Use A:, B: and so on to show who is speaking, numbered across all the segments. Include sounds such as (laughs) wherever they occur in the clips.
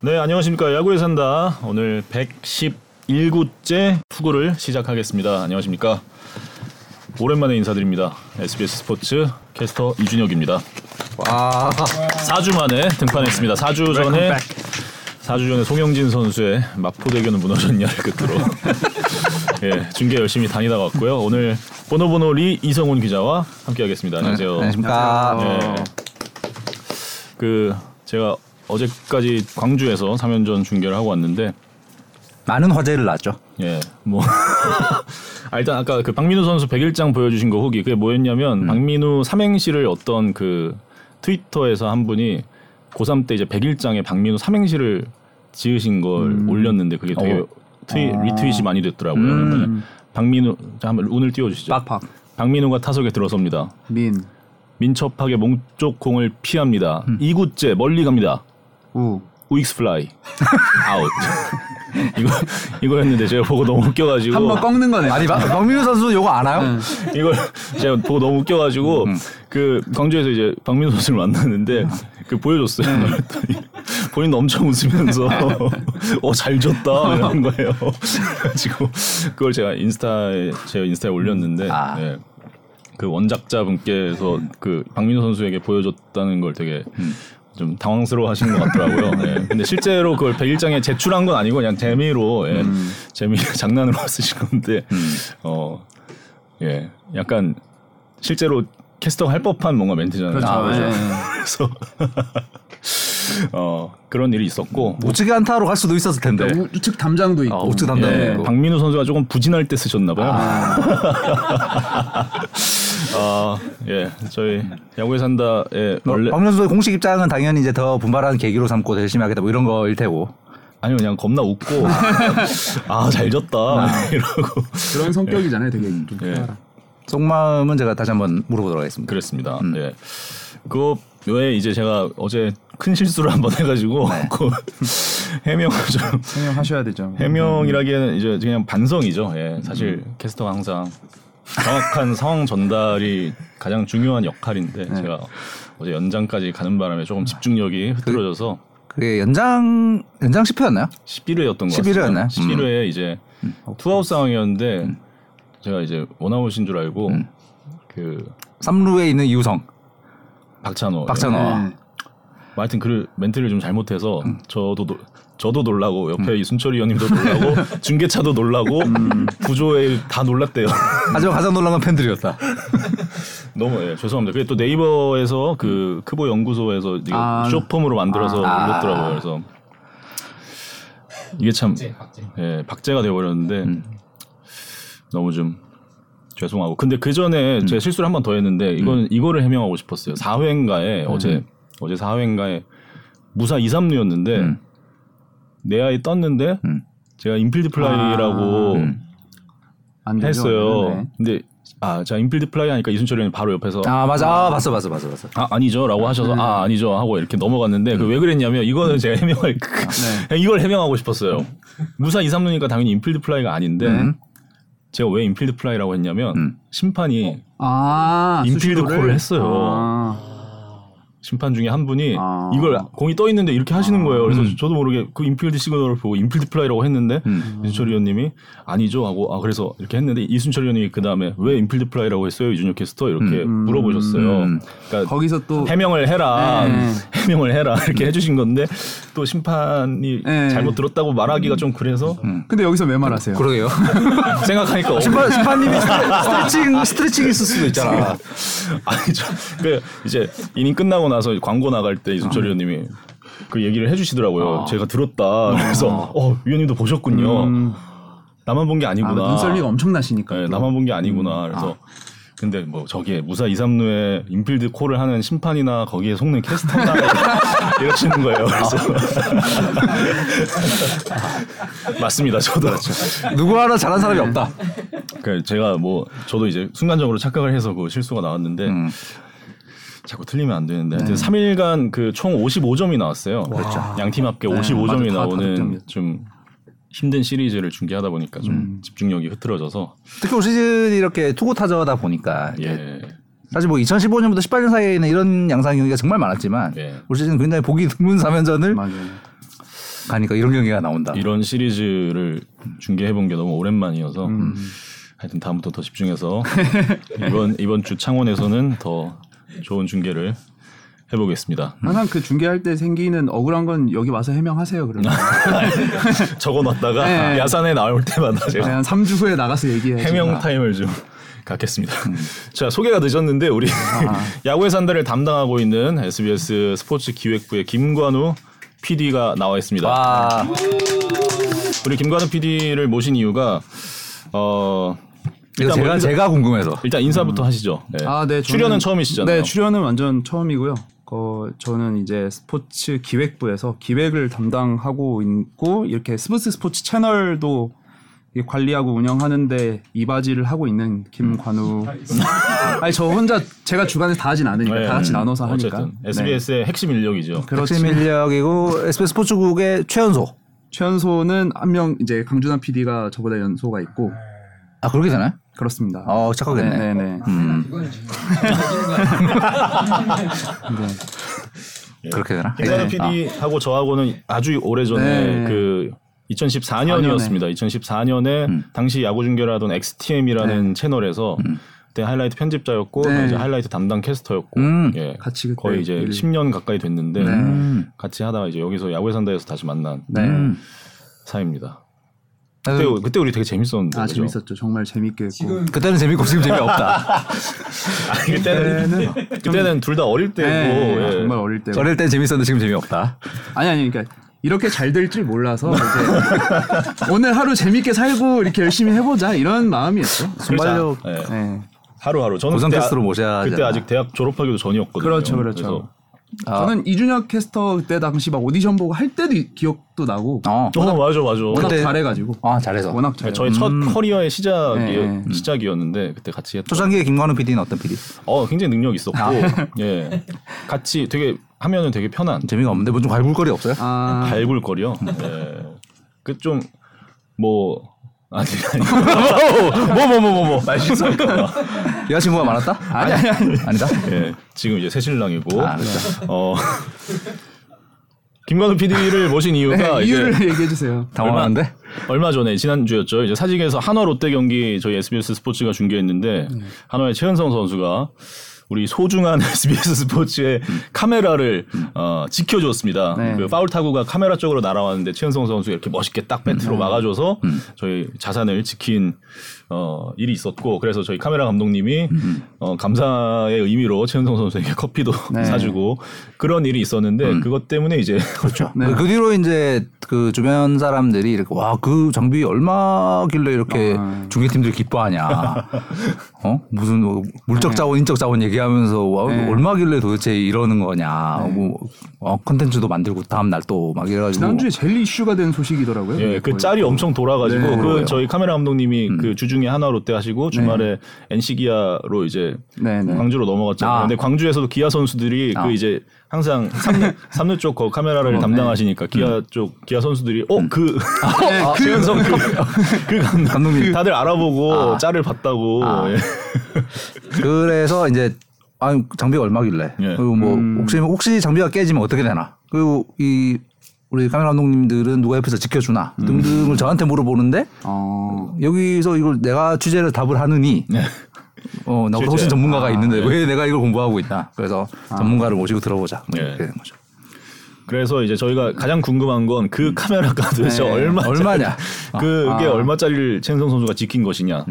A: 네, 안녕하십니까. 야구에 산다. 오늘 111구째 투구를 시작하겠습니다. 안녕하십니까. 오랜만에 인사드립니다. SBS 스포츠 캐스터 이준혁입니다.
B: 와.
A: 4주 만에 등판했습니다. 4주 전에 4주 전에 송영진 선수의 마포 대교는 무너졌냐를 끝으로 (laughs) 예, 중계 열심히 다니다 왔고요. 오늘 보노보노 리 이성훈 기자와 함께하겠습니다. 안녕하세요.
B: 안녕하십니까.
A: 네. 그 제가 어제까지 광주에서 3연전 중계를 하고 왔는데
B: 많은 화제를 낳았죠.
A: 예, 뭐 (laughs) 아, 일단 아까 그 박민우 선수 100일장 보여주신 거 후기 그게 뭐였냐면 박민우 삼행시를 어떤 그 트위터에서 한 분이 고3 때 이제 100일장에 박민우 삼행시를 지으신 걸 올렸는데 그게 되게
B: 어.
A: 트윗 리트윗이 많이 됐더라고요.
C: 음.
A: 박민우 자 한번 운을 띄워주시죠.
B: 빡빡.
A: 박민우가 타석에 들어섭니다.
C: 민,
A: 민첩하게 몸쪽 공을 피합니다. 이구째 멀리 갑니다.
C: 우,
A: 우익수 플라이 아웃. (laughs) 이거 이거였는데 제가 보고 너무 웃겨가지고
C: 한 번 꺾는 거네.
B: 아니 박- 박민우 선수 요거 아나요?
A: 이걸 제가 보고 너무 웃겨가지고 그 광주에서 이제 박민우 선수를 만났는데 그 보여줬어요. 그랬더니 본인도 엄청 웃으면서 (laughs) 어잘 줬다 이런 거예요. 그래가지고 그걸 제가 인스타에 제 인스타에 올렸는데
B: 아.
A: 예. 그 원작자 분께서 그 박민호 선수에게 보여줬다는 걸 되게 좀 당황스러워 하시는 것 같더라고요. (laughs) 예. 근데 실제로 그걸 100일장에 제출한 건 아니고 그냥 재미로, 예. 재미, (laughs) 장난으로 쓰신 건데, 어, 예. 약간 실제로 캐스터가 할 법한 뭔가 멘트잖아요.
C: 그렇죠.
A: 아,
C: 예. (laughs)
A: 그래서, 어, 그런 일이 있었고,
B: 우측에 안타로 갈 수도 있었을 텐데.
A: 네.
C: 우- 우측 담장도 있고.
B: 아, 우측 담장.
A: 예,
B: 있고.
A: 박민우 선수가 조금 부진할 때 쓰셨나 봐요. 아, (laughs) 예. 저희 야구에 산다의
B: 뭐,
A: 원래
B: 박민우 선수의 공식 입장은 당연히 이제 더 분발하는 계기로 삼고 더 열심히 하겠다 뭐 이런 거일 테고.
A: 아니 그냥 겁나 웃고 (laughs) 아 잘 졌다 (laughs) 이러고
C: 그런 성격이잖아요. 되게 좀
A: 예.
B: 속마음은 제가 다시 한번 물어보도록 하겠습니다.
A: 그랬습니다. 예. 그 외에 이제 제가 어제 큰 실수를 한번 해가지고 (laughs) 그 해명을 좀
C: 설명하셔야 되죠.
A: 해명이라기에는 이제 그냥 반성이죠. 예. 사실 캐스터가 항상 정확한 상황 전달이 가장 중요한 역할인데 제가 어제 연장까지 가는 바람에 조금 집중력이 흐트러져서
B: 그게 연장 연장 10회였나요?
A: 11회였던 것
B: 11회
A: 같습니다.
B: 였나요?
A: 11회에 이제 투아웃 상황이었는데 제가 이제 원아웃인 줄 알고 그
B: 3루에 있는 이우성,
A: 박찬호
B: 박찬호.
C: 네.
A: 뭐 하여튼 그 멘트를 좀 잘못해서 저도 노- 저도 놀라고 옆에 이순철 의원님도 놀라고 (laughs) (laughs) 중계차도 놀라고 부조에 다 놀랐대요.
B: 하지만 가장 놀란 건 팬들이었다. (laughs)
A: 너무 예, 죄송합니다. 그게 또 네이버에서 그 크보 연구소에서
C: 아.
A: 쇼폼으로 만들어서
B: 아.
A: 올렸더라고요. 그래서 이게 참 예, 박제가 되어버렸는데 너무 좀 죄송하고 근데 그 전에 제가 실수를 한 번 더 했는데 이건 이거를 해명하고 싶었어요. 4회인가에 어제 어제 4회인가에 무사 2, 3루였는데 내야에 떴는데
B: 음.
A: 제가 인필드 플라이라고
C: 안 되죠.
A: 했어요.
C: 네.
A: 근데 아, 제가 인필드 플라이 하니까 이순철 의원이 바로 옆에서
B: 아 맞아, 아, 봤어, 봤어, 봤어, 봤어.
A: 아 아니죠라고 하셔서 아 아니죠 하고 이렇게 넘어갔는데 그왜 그랬냐면 이거는 제가 해명할 그- (laughs) 이걸 해명하고 싶었어요. 무사 2, 3루니까 당연히 인필드 플라이가 아닌데 제가 왜 인필드 플라이라고 했냐면 심판이
C: 아,
A: 인필드
C: 수신호를?
A: 콜을 했어요.
C: 아,
A: 심판 중에 한 분이
C: 아.
A: 이걸 공이 떠 있는데 이렇게 하시는 거예요. 그래서 저도 모르게 그 인필드 시그널을 보고 인필드 플라이라고 했는데 이순철 의원님이 아니죠 하고 아 그래서 이렇게 했는데 이순철 의원님이 그 다음에 왜 인필드 플라이라고 했어요? 이준혁 캐스터? 이렇게 물어보셨어요. 그러니까
C: 거기서 또
A: 해명을 해라.
C: 네. (laughs)
A: 해명을 해라. 이렇게 해주신 건데 또 심판이
C: 네.
A: 잘못 들었다고 말하기가 좀 그래서
C: 근데 여기서 왜 말하세요?
B: 그러게요. (laughs)
A: 생각하니까 어,
B: 심판, 심판님이 (laughs) 스트레칭, 스트레칭 있을 수도 있잖아.
A: 아니죠. 그 이제 이닝 끝나고 나서 광고 나갈 때 이순철 의원님이 그 얘기를 해주시더라고요. 제가 들었다. 그래서 어 위원님도 보셨군요. 나만 본 게
C: 아,
A: 아니구나.
C: 눈썰미가 엄청나시니까.
A: 네,
C: 또.
A: 나만 본 게 아니구나. 그래서 근데 뭐 저기에 무사 2, 3루에 인필드 콜을 하는 심판이나 거기에 속는 캐스터나 (laughs) 이러시는 거예요. 그래서 (laughs) 맞습니다. 저도
B: 누구 하나 잘한 사람이 없다.
A: 그 제가 뭐 저도 이제 순간적으로 착각을 해서 그 실수가 나왔는데 자꾸 틀리면 안 되는데 하여튼 3일간 그 총 55점이 나왔어요. 그렇죠. 양팀 합계 55점이
C: 맞아. 다
A: 나오는. 좀 힘든 시리즈를 중계하다 보니까 좀 집중력이 흐트러져서
B: 특히 올 시즌 이렇게 투고 타자다 보니까
A: 예.
B: 사실 뭐 2015년부터 18년 사이에는 이런 양상 경기가 정말 많았지만
A: 예.
B: 올 시즌 굉장히 보기 드문 3연전을
C: 맞아요.
B: 가니까 이런 경기가 나온다.
A: 이런 시리즈를 중계해 본 게 너무 오랜만이어서
C: 음.
A: 하여튼 다음부터 더 집중해서 (laughs) 이번 이번 주 창원에서는 더 좋은 중계를 해보겠습니다.
C: 항상 그 중계할 때 생기는 억울한 건 여기 와서 해명하세요. 그러면
A: 적어놨다가
C: 네.
A: 야산에 나올 때마다 제가
C: 한 3주 후에 나가서 얘기해.
A: 해명 타임을 좀 갖겠습니다. 자 소개가 늦었는데 우리 야구에 산다를 담당하고 있는 SBS 스포츠 기획부의 김관우 PD가 나와 있습니다.
B: 와,
A: 우리 김관우 PD를 모신 이유가 어 일단
B: 제가
A: 뭐
B: 제가 궁금해서.
A: 일단 인사부터 하시죠. 네.
C: 아, 네. 저는-
A: 출연은 처음이시잖아요.
C: 네, 출연은 완전 처음이고요. 어, 저는 이제 스포츠 기획부에서 기획을 담당하고 있고 이렇게 스포츠 스포츠 채널도 관리하고 운영하는데 이바지를 하고 있는 김관우. 아니 저 혼자 제가 주관에서 다 하진 않으니까
A: 네.
C: 다 같이 나눠서 하니까.
A: 어쨌든
C: 네.
A: SBS의 핵심 인력이죠.
C: 그렇지.
B: 핵심 인력이고 SBS 스포츠국의 최연소.
C: 최연소는 한 명 이제 강준환 PD가 저보다 연소가 있고
B: 아 그렇게 되나요?
C: 그렇습니다.
B: 어 착하겠네.
C: 네, 네, 네.
B: 음, (laughs)
C: 네.
B: 그렇게 되나?
A: 김관우
B: 네.
A: PD하고 저하고는 아주 오래 전에
C: 네.
A: 그 2014년이었습니다. 2014년에
B: 음.
A: 당시 야구 중계를 하던 XTM이라는 채널에서 그때 하이라이트 편집자였고
C: 네.
A: 이제 하이라이트 담당 캐스터였고
B: 음.
A: 예.
C: 같이 그때
A: 거의 이제
C: 일-
A: 10년 가까이 됐는데
C: 네.
B: 음.
A: 같이 하다가 이제 여기서 야구에 산다에서 다시 만난
C: 네.
B: 음.
A: 사이입니다.
B: 아,
A: 그때, 그때 우리 되게 재밌었는데
C: 아
A: 그죠?
C: 재밌었죠. 정말 재밌게 했고.
B: 그때는 재밌고 지금 재미없다. (laughs)
A: 아니, 그때는 그때는 둘 다 어릴 때고
C: 네,
A: 예.
C: 정말 어릴 때.
B: 어릴 땐 재밌었는데 지금 재미없다.
C: 아니 아니 그러니까 이렇게 잘 될 줄 몰라서 이제 (laughs) 오늘 하루 재밌게 살고 이렇게 열심히 해보자 이런 마음이었죠.
B: 순발력.
A: 예.
C: 네.
A: 하루하루 저는
B: 캐스트로
A: 아-
B: 모셔야
A: 그때. 아직 대학 졸업하기도 전이었거든요.
C: 그렇죠, 그렇죠.
B: 아.
C: 저는 이준혁 캐스터 그때 당시 막 오디션 보고 할 때도 기억도 나고
B: 어.
A: 어 맞아 맞아.
C: 워낙
B: 그때-
C: 잘해가지고
B: 아 잘해서.
C: 워낙 잘.
A: 저희 첫 커리어의 시작이
C: 네.
A: 시작이었는데 그때 같이 했던.
B: 초창기에 김관우 PD는 어떤 PD?
A: 어 굉장히 능력 있었고
B: 아.
A: 예 같이 되게 하면은 되게 편한
B: 재미가 없는데 뭐 좀 갈굴거리 없어요?
C: 아
A: 발굴거리요. 예. 그좀 뭐 아니 아니 (laughs)
B: 뭐뭐 뭐 뭐뭐
A: 말실수할까
B: 여자친구가 많았다? 아니 아니 아니 다.
A: 예 지금 이제 새 신랑이고
B: 아, 그렇죠.
A: 어 (laughs) 김관우 PD를 모신 이유가
C: 네,
A: 이제
C: 이유를 얘기해 주세요.
B: 당황하는데?
A: 얼마 전에 지난주였죠. 이제 사직에서 한화 롯데 경기 저희 SBS 스포츠가 중계했는데
C: 네.
A: 한화의 최은성 선수가 우리 소중한 (laughs) SBS 스포츠의 카메라를 어, 지켜줬습니다.
C: 네.
A: 그 파울 타구가 카메라 쪽으로 날아왔는데 최은성 선수가 이렇게 멋있게 딱 배트로
C: 음.
A: 막아줘서 저희 자산을 지킨 어, 일이 있었고 그래서 저희 카메라 감독님이 어, 감사의 의미로 최은성 선수에게 커피도 (laughs)
C: 네.
A: 사주고 그런 일이 있었는데 그것 때문에 이제 그렇죠. (laughs)
C: 네.
B: 그 뒤로 이제 그 주변 사람들이 이렇게 와 그 장비 얼마길래 이렇게
C: 아.
B: 중계팀들이 기뻐하냐. (laughs) 어 무슨 뭐 물적 자원, 인적 자원 얘기하면서 와,
C: 네.
B: 얼마길래 도대체 이러는 거냐. 뭐 어, 컨텐츠도 만들고 다음 날 또 막 이래가지고.
C: 지난주에 제일 이슈가 된 소식이더라고요.
A: 예, 그. 짤이 엄청 돌아가지고
C: 네,
A: 그. 저희 카메라 감독님이 그 주중에 하나 롯데 하시고 주말에 NC 기아로 이제
C: 네, 네.
A: 광주로 넘어갔잖아요.
B: 아.
A: 근데 광주에서도 기아 선수들이
B: 아.
A: 그 이제 항상 삼루, (laughs) 삼루 쪽 거 카메라를 담당하시니까 기아 쪽 기아 선수들이 어그 (laughs)
C: 네, 그
A: 최현성 그, (laughs) 그 감독,
B: 감독 님.
A: 다들 알아보고
B: 아.
A: 짤을 봤다고
B: 아.
A: 예.
B: 그래서 이제 아 장비가 얼마길래
A: 예.
B: 그리고 뭐 혹시 혹시 장비가 깨지면 어떻게 되나 그리고 이 우리 카메라 감독님들은 누가 옆에서 지켜주나 등등을 저한테 물어보는데
C: 어,
B: 여기서 이걸 내가 취재를 답을 하느니 어 나보다 훨씬. 전문가가
A: 아,
B: 있는데
A: 네.
B: 왜 내가 이걸 공부하고 있나 그래서 전문가를 모시고 들어보자. 뭐
A: 네.
B: 이렇게 되는 거죠.
A: 그래서 이제 저희가 가장 궁금한 건 그 카메라가 도대체
C: 네.
A: 얼마
B: 얼마냐? (laughs)
A: 그게
C: 아.
A: 얼마짜리를 최현성 선수가 지킨 것이냐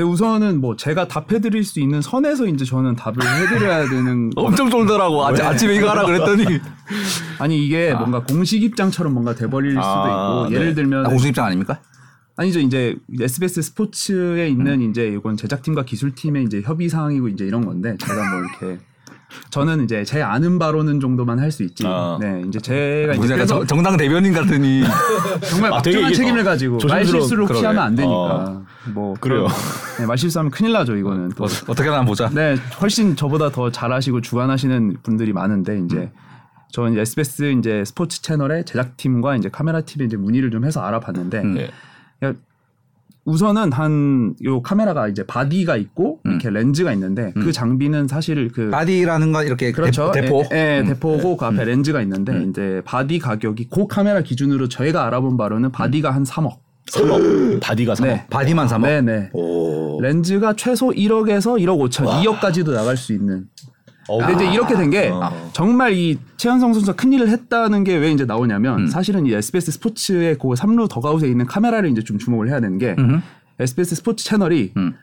C: 근데 우선은 뭐 제가 답해드릴 수 있는 선에서 이제 저는 답을 해드려야 되는 (laughs) 거.
B: 엄청 쫄더라고 아침, 아침에 이거 하라 그랬더니 (laughs)
C: 아니 이게 뭔가 공식 입장처럼 뭔가 돼버릴 수도
A: 아,
C: 있고
A: 네.
C: 예를 들면
B: 아, 공식 입장 아닙니까?
C: 아니죠 이제 SBS 스포츠에 있는 이제 이건 제작팀과 기술팀의 이제 협의 사항이고 이제 이런 건데 제가 뭐 이렇게 저는 이제 제 아는 바로는 정도만 할 수 있지.
A: 아.
C: 네 이제 제가 이제 그래서
B: 정- 정당 대변인 같으니 (laughs)
C: 정말
A: 아,
C: 막중한 책임을
A: 어,
C: 가지고
A: 조심스러운-
C: 말실수를 혹시
B: 그러게.
C: 하면 안 되니까
A: 어.
C: 뭐
A: 그래요.
C: 네, 말 실수하면 큰일 나죠 이거는 또.
B: 어, 어떻게 하나 보자
C: 네, 훨씬 저보다 더 잘하시고 주관하시는 분들이 많은데 이제 저는 이제 SBS 이제 스포츠 채널의 제작팀과 이제 카메라 팀에 이제 문의를 좀 해서 알아봤는데
B: 음.
A: 네.
C: 야, 우선은 한 요 카메라가 이제 바디가 있고
B: 음.
C: 이렇게 렌즈가 있는데 그 장비는 사실 그
B: 바디라는 건 이렇게
C: 그렇죠.
B: 대, 포 음.
C: 예, 예, 대포고 그 앞에 렌즈가 있는데 이제 바디 가격이 그 카메라 기준으로 저희가 알아본 바로는 바디가 한 3억.
A: 3억 (gasps) 바디가 3억.
C: 네.
B: 바디만 3억.
C: 네, 네.
B: 오.
C: 렌즈가 최소 1억에서 1억 5천, 2억까지도 나갈 수 있는.
A: 어,
C: 근데 이제 이렇게 된 게 정말 이 최현성 선수가 큰 일을 했다는 게 왜 이제 나오냐면 사실은 이 SBS 스포츠의 그 삼루 더가웃에 있는 카메라를 이제 좀 주목을 해야 되는 게
B: 음흠.
C: SBS 스포츠 채널이
B: 음.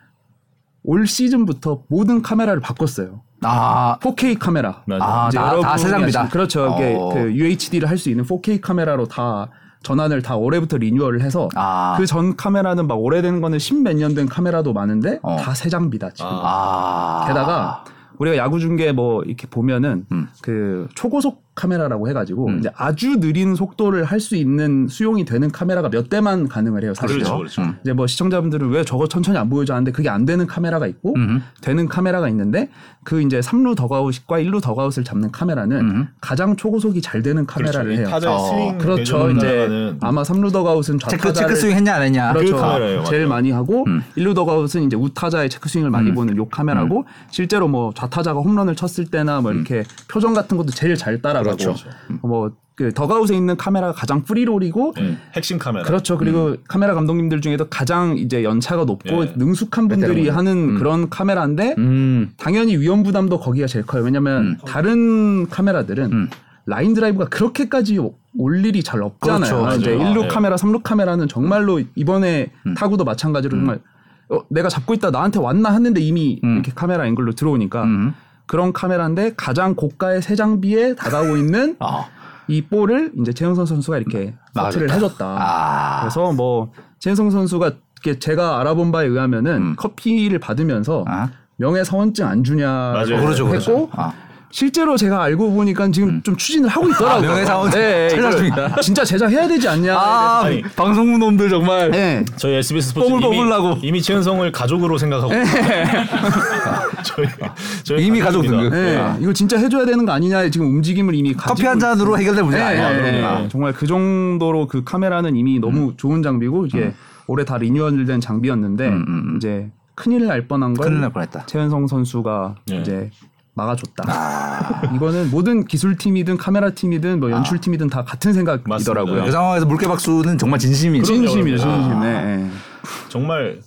C: 올 시즌부터 모든 카메라를 바꿨어요.
B: 아,
C: 4K 카메라.
A: 맞아.
B: 아,
C: 이제
B: 다, 다
C: 여러분이
B: 새 장비다.
C: 아시는- 그렇죠. 이게
B: 어.
C: 그 UHD를 할 수 있는 4K 카메라로 다 전환을 다 올해부터 리뉴얼을 해서
B: 아.
C: 그전 카메라는 막 오래된 거는 십몇 년 된 카메라도 많은데
B: 어.
C: 다새 장비다 지금.
B: 아.
C: 게다가 우리가 야구 중계 뭐 이렇게 보면은
B: 음.
C: 그 초고속 카메라라고 해가지고 이제 아주 느린 속도를 할 수 있는 수용이 되는 카메라가 몇 대만 가능을 해요. 사실.
A: 그렇죠, 그렇죠.
B: 음.
C: 이제 뭐 시청자분들은 왜 저거 천천히 안 보여줘 하는데 그게 안 되는 카메라가 있고
B: 음흠.
C: 되는 카메라가 있는데 그 이제 3루 더그아웃과 1루 더그아웃을 잡는 카메라는
B: 음흠.
C: 가장 초고속이 잘 되는 카메라를
A: 그렇죠. 이
C: 해요.
A: 타자의
B: 어,
A: 스윙
C: 그렇죠. 이제 아마 3루 더그아웃은
B: 체크
C: 좌타자를
B: 체크 스윙 했냐 안 했냐.
C: 그렇죠.
A: 그 카메라예요,
C: 제일
A: 맞아요.
C: 많이 하고
B: 음.
C: 일루 더그아웃은 이제 우타자의 체크 스윙을 많이 보는 요 카메라고 실제로 뭐 좌타자가 홈런을 쳤을 때나 뭐 이렇게 표정 같은 것도 제일 잘 따라가고
B: 음. 그렇죠.
C: 뭐 그 더그아웃에 있는 카메라가 가장 free role이고
A: 네, 핵심 카메라.
C: 그렇죠. 그리고 카메라 감독님들 중에도 가장 이제 연차가 높고
A: 예.
C: 능숙한 분들이. 하는 그런 카메라인데
B: 음.
C: 당연히 위험 부담도 거기가 제일 커요. 왜냐면 다른 카메라들은
B: 음.
C: 라인 드라이브가 그렇게까지 올 일이 잘 없잖아요.
B: 그렇죠.
C: 이제
A: 맞아요.
C: 1루
A: 네.
C: 카메라, 3루 카메라는 정말로 이번에 타구도 마찬가지로 정말 어, 내가 잡고 있다 나한테 왔나 했는데 이미
B: 음.
C: 이렇게 카메라 앵글로 들어오니까
B: 음.
C: 그런 카메라인데 가장 고가의 새 장비에 다가오고 있는 (laughs)
B: 아.
C: 이 볼을 이제 최영선 선수가 이렇게 서트를 해줬다.
B: 아.
C: 그래서 뭐 최영선 선수가 이렇게 제가 알아본 바에 의하면은 커피를 받으면서
B: 아.
C: 명예사원증 안 주냐
A: 맞아요.
C: 고
B: 그렇죠, 그렇죠.
C: 했고
B: 아.
C: 실제로 제가 알고 보니까 지금 좀 추진을 하고 있더라고요.
B: 아, 명예사원증
C: 네,
B: 제작 중이다. (laughs)
C: 진짜 제작해야 되지 않냐.
B: 아,
A: 아니.
B: 방송국 놈들 정말.
C: 네.
A: 저희 SBS 스포츠
B: 뽕을
A: 이미,
B: 뽑으려고.
A: 이미 최은성을 가족으로 생각하고 (laughs) 저희, 저희
B: 이미 가족. 등급.
C: 네.
B: 아.
C: 이거 진짜 해줘야 되는 거 아니냐 지금 움직임을 이미 가지고
B: 커피 한 잔으로 해결될 문제가
C: 네,
B: 아니야.
C: 네, 네.
B: 아.
C: 정말 그 정도로 그 카메라는 이미 너무 좋은 장비고 이게 올해 다 리뉴얼된 장비였는데
B: 음, 음, 음.
C: 이제 큰일 날 뻔한 걸
B: 큰일 날 뻔했다.
C: 최현성 선수가
A: 네.
C: 이제 막아줬다.
B: 아. (laughs)
C: 이거는 모든 기술팀이든 카메라 팀이든 뭐 연출팀이든 다 같은 생각이더라고요.
B: 그 상황에서 물개 박수는 정말 진심이죠.
C: 진심이죠,
A: 그럼요.
C: 진심. 네, 네.
A: 정말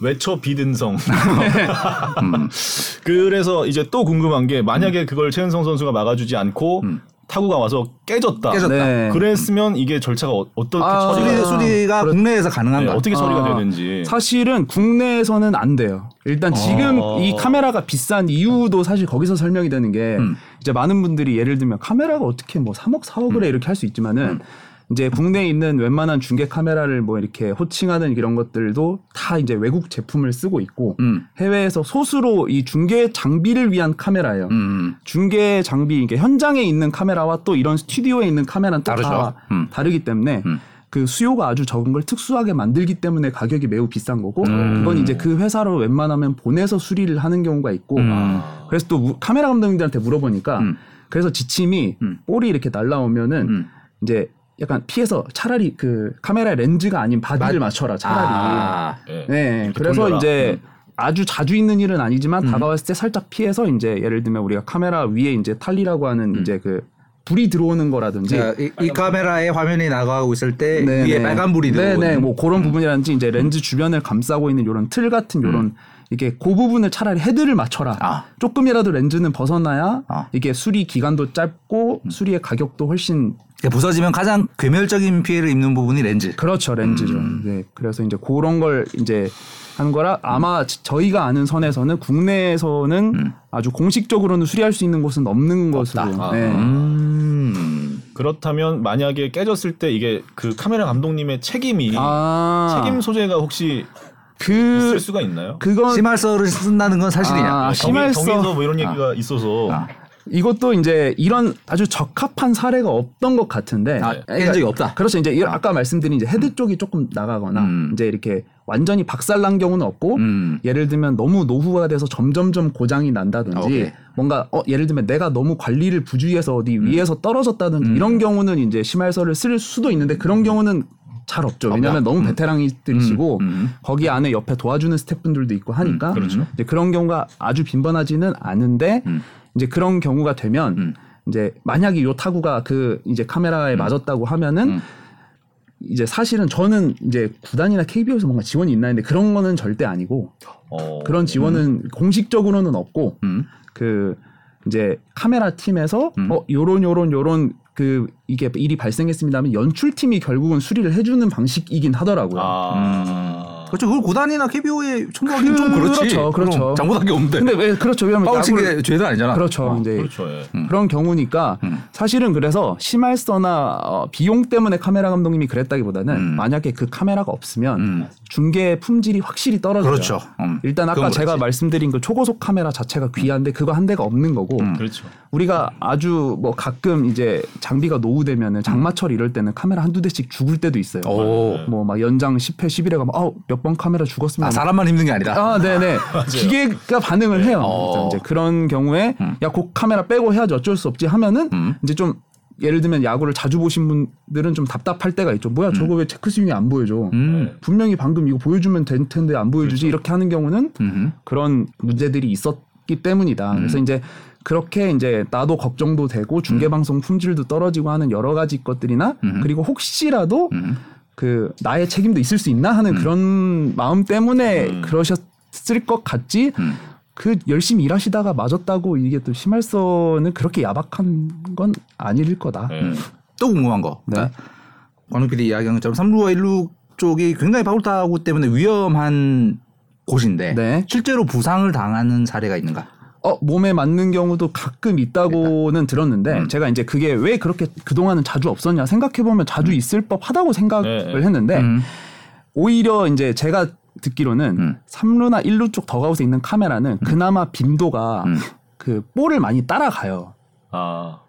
A: 외쳐 비든성. (laughs) 그래서 이제 또 궁금한 게 만약에 그걸 최은성 선수가 막아주지 않고 타구가 와서 깨졌다.
B: 깨졌다.
C: 네.
A: 그랬으면 이게 절차가 어- 어떻게
C: 아,
A: 처리가
B: 수리, 수리가 국내에서
A: 네,
B: 가능한가?
A: 어떻게 처리가
C: 아,
A: 되는지.
C: 사실은 국내에서는 안 돼요. 일단 지금
A: 어.
C: 이 카메라가 비싼 이유도 사실 거기서 설명이 되는 게
B: 음.
C: 이제 많은 분들이 예를 들면 카메라가 어떻게 뭐 3억 4억을 해 이렇게 할 수 있지만은 이제 국내에 있는 웬만한 중계 카메라를 뭐 이렇게 호칭하는 이런 것들도 다 이제 외국 제품을 쓰고 있고
B: 음.
C: 해외에서 소수로 이 중계 장비를 위한 카메라예요.
B: 음.
C: 중계 장비 이게 현장에 있는 카메라와 또 이런 스튜디오에 있는 카메라는 또
B: 다르죠.
C: 다
B: 음.
C: 다르기 때문에
B: 음.
C: 그 수요가 아주 적은 걸 특수하게 만들기 때문에 가격이 매우 비싼 거고
B: 음.
C: 그건 이제 그 회사로 웬만하면 보내서 수리를 하는 경우가 있고
B: 음.
C: 그래서 또 무- 카메라 감독님들한테 물어보니까
B: 음.
C: 그래서 지침이
B: 음.
C: 볼이 이렇게 날라오면은
B: 음.
C: 이제 약간 피해서 차라리 그 카메라 렌즈가 아닌 바디를 맞춰라 차라리
B: 아.
A: 네.
C: 네,
A: 이렇게
C: 그래서
A: 돌려라.
C: 이제 아주 자주 있는 일은 아니지만
B: 음.
C: 다가왔을 때 살짝 피해서 이제 예를 들면 우리가 카메라 위에 이제 tally라고 하는 이제 그 불이 들어오는 거라든지
B: 자, 이, 이 카메라에 화면이 나가고 있을 때
C: 네,
B: 위에
C: 네.
B: 빨간 불이 들어오는
C: 네네 뭐 그런 부분이라든지 이제 렌즈 주변을 감싸고 있는 요런 틀 같은 요런 이게 그 부분을 차라리 헤드를 맞춰라.
B: 아.
C: 조금이라도 렌즈는 벗어나야
B: 아.
C: 이게 수리 기간도 짧고 수리의 가격도 훨씬
B: 그러니까 부서지면 가장 괴멸적인 피해를 입는 부분이 렌즈.
C: 그렇죠 렌즈죠. 네, 그래서 이제 그런 걸 이제 하는 거라 아마 지- 저희가 아는 선에서는 국내에서는 아주 공식적으로는 수리할 수 있는 곳은 없는 것으로.
A: 아.
C: 네.
B: 음.
A: 그렇다면 만약에 깨졌을 때 이게 그 카메라 감독님의 책임이
C: 아,
A: 책임 소재가 혹시
C: 그
A: 있을 수가 있나요?
C: 그건
B: 시말서를 쓴다는 건 사실이냐?
C: 아, 시말서.
A: 뭐 이런 얘기가 있어서
B: 아.
C: 이것도 이제 이런 아주 적합한 사례가 없던 것 같은데
B: 아,
C: 그러니까
B: 적이 없다.
C: 그렇죠. 이제 이- 아까 말씀드린 이제 헤드 쪽이 조금 나가거나
B: 음.
C: 이제 이렇게 완전히 박살난 경우는 없고
B: 음.
C: 예를 들면 너무 노후가 돼서 점점점 고장이
B: 아,
C: 난다든지
B: 오케이.
C: 뭔가 어 예를 들면 내가 너무 관리를 부주의해서 어디
B: 음.
C: 위에서 떨어졌다든지 이런 경우는 이제 시말서를 쓸 수도 있는데 그런 경우는 잘 없죠. 왜냐하면 너무 베테랑이들이시고
B: 음, 음.
C: 거기 안에 옆에 도와주는 스태프분들도 있고 하니까
A: 그렇죠.
C: 이제 그런 경우가 아주 빈번하지는 않은데
B: 음.
C: 이제 그런 경우가 되면
B: 음.
C: 이제 만약에 요 타구가 그 이제 카메라에 맞았다고 하면은
B: 음.
C: 이제 사실은 저는 이제 구단이나 KBO에서 뭔가 지원이 있나 했는데 그런 거는 절대 아니고
A: 어,
C: 그런 지원은 공식적으로는 없고
B: 음.
C: 그 이제 카메라 팀에서
B: 음.
C: 어 요런 요런 요런 그 이게 일이 발생했습니다 하면 연출팀이 결국은 수리를 해주는 방식이긴 하더라고요.
A: 아.
B: 그렇죠. 그걸 구단이나 KBO에 청구하기는 좀 그렇지.
C: 그렇죠, 그렇죠.
B: 그럼 잘못한 게 없는데.
C: 근데 왜 그렇죠? 왜냐면
B: 파울 친
C: 야구를-
B: 게 죄도 아니잖아.
C: 그렇죠.
B: 어.
C: 이제
A: 그렇죠. 예.
B: 음.
C: 그런 경우니까
B: 음.
C: 사실은 그래서 심할서나 어, 비용 때문에 카메라 감독님이 그랬다기보다는
B: 음.
C: 만약에 그 카메라가 없으면
B: 음.
C: 중계 품질이 확실히 떨어져요.
B: 그렇죠. 음.
C: 일단 아까 제가
B: 그렇지.
C: 말씀드린 그 초고속 카메라 자체가 귀한데 그거 한 대가 없는 거고
B: 음.
A: 그렇죠.
C: 우리가 아주 뭐 가끔 이제 장비가 노후되면은 장마철 이럴 때는 카메라 한두 대씩 죽을 때도 있어요.
B: 오.
C: 뭐막 연장 10회 11회 가면 아몇 번 카메라 죽었으면
B: 아, 사람만 힘든 게 아니다.
C: 아, 네네. (laughs) 기계가 반응을 해요.
B: 어.
C: 이제 그런 경우에 야, 그 카메라 빼고 해야지 어쩔 수 없지 하면은
B: 음.
C: 이제 좀 예를 들면 야구를 자주 보신 분들은 좀 답답할 때가 있죠. 뭐야, 저거 왜 체크 스윙이 안 보여줘?
B: 음.
C: 분명히 방금 이거 보여주면 될 텐데 안 보여주지 이렇게 하는 경우는
B: 음.
C: 그런 문제들이 있었기 때문이다. 그래서 이제 그렇게 이제 나도 걱정도 되고 중계 방송 품질도 떨어지고 하는 여러 가지 것들이나 그리고 혹시라도
B: 음.
C: 그 나의 책임도 있을 수 있나 하는 그런 마음 때문에 그러셨을 것 같지.
B: 음.
C: 그 열심히 일하시다가 맞았다고 이게 또 심할서는 그렇게 야박한 건 아닐 거다.
A: 예.
B: 또 궁금한 거.
C: 네.
B: 관우 PD 이야기한 것처럼 3루와 1루 쪽이 굉장히 파울 타구 때문에 위험한 곳인데
C: 네.
B: 실제로 부상을 당하는 사례가 있는가?
C: 어 몸에 맞는 경우도 가끔 있다고는 들었는데
B: 음.
C: 제가 이제 그게 왜 그렇게 그동안은 자주 없었냐 생각해 보면 자주 있을 법하다고 생각을
A: 네, 네.
C: 했는데
B: 음.
C: 오히려 이제 제가 듣기로는
B: 음.
C: 3루나 1루 쪽 더가웃에 있는 카메라는 그나마 빈도가
B: 음.
C: 그 볼을 많이 따라가요.
A: 아.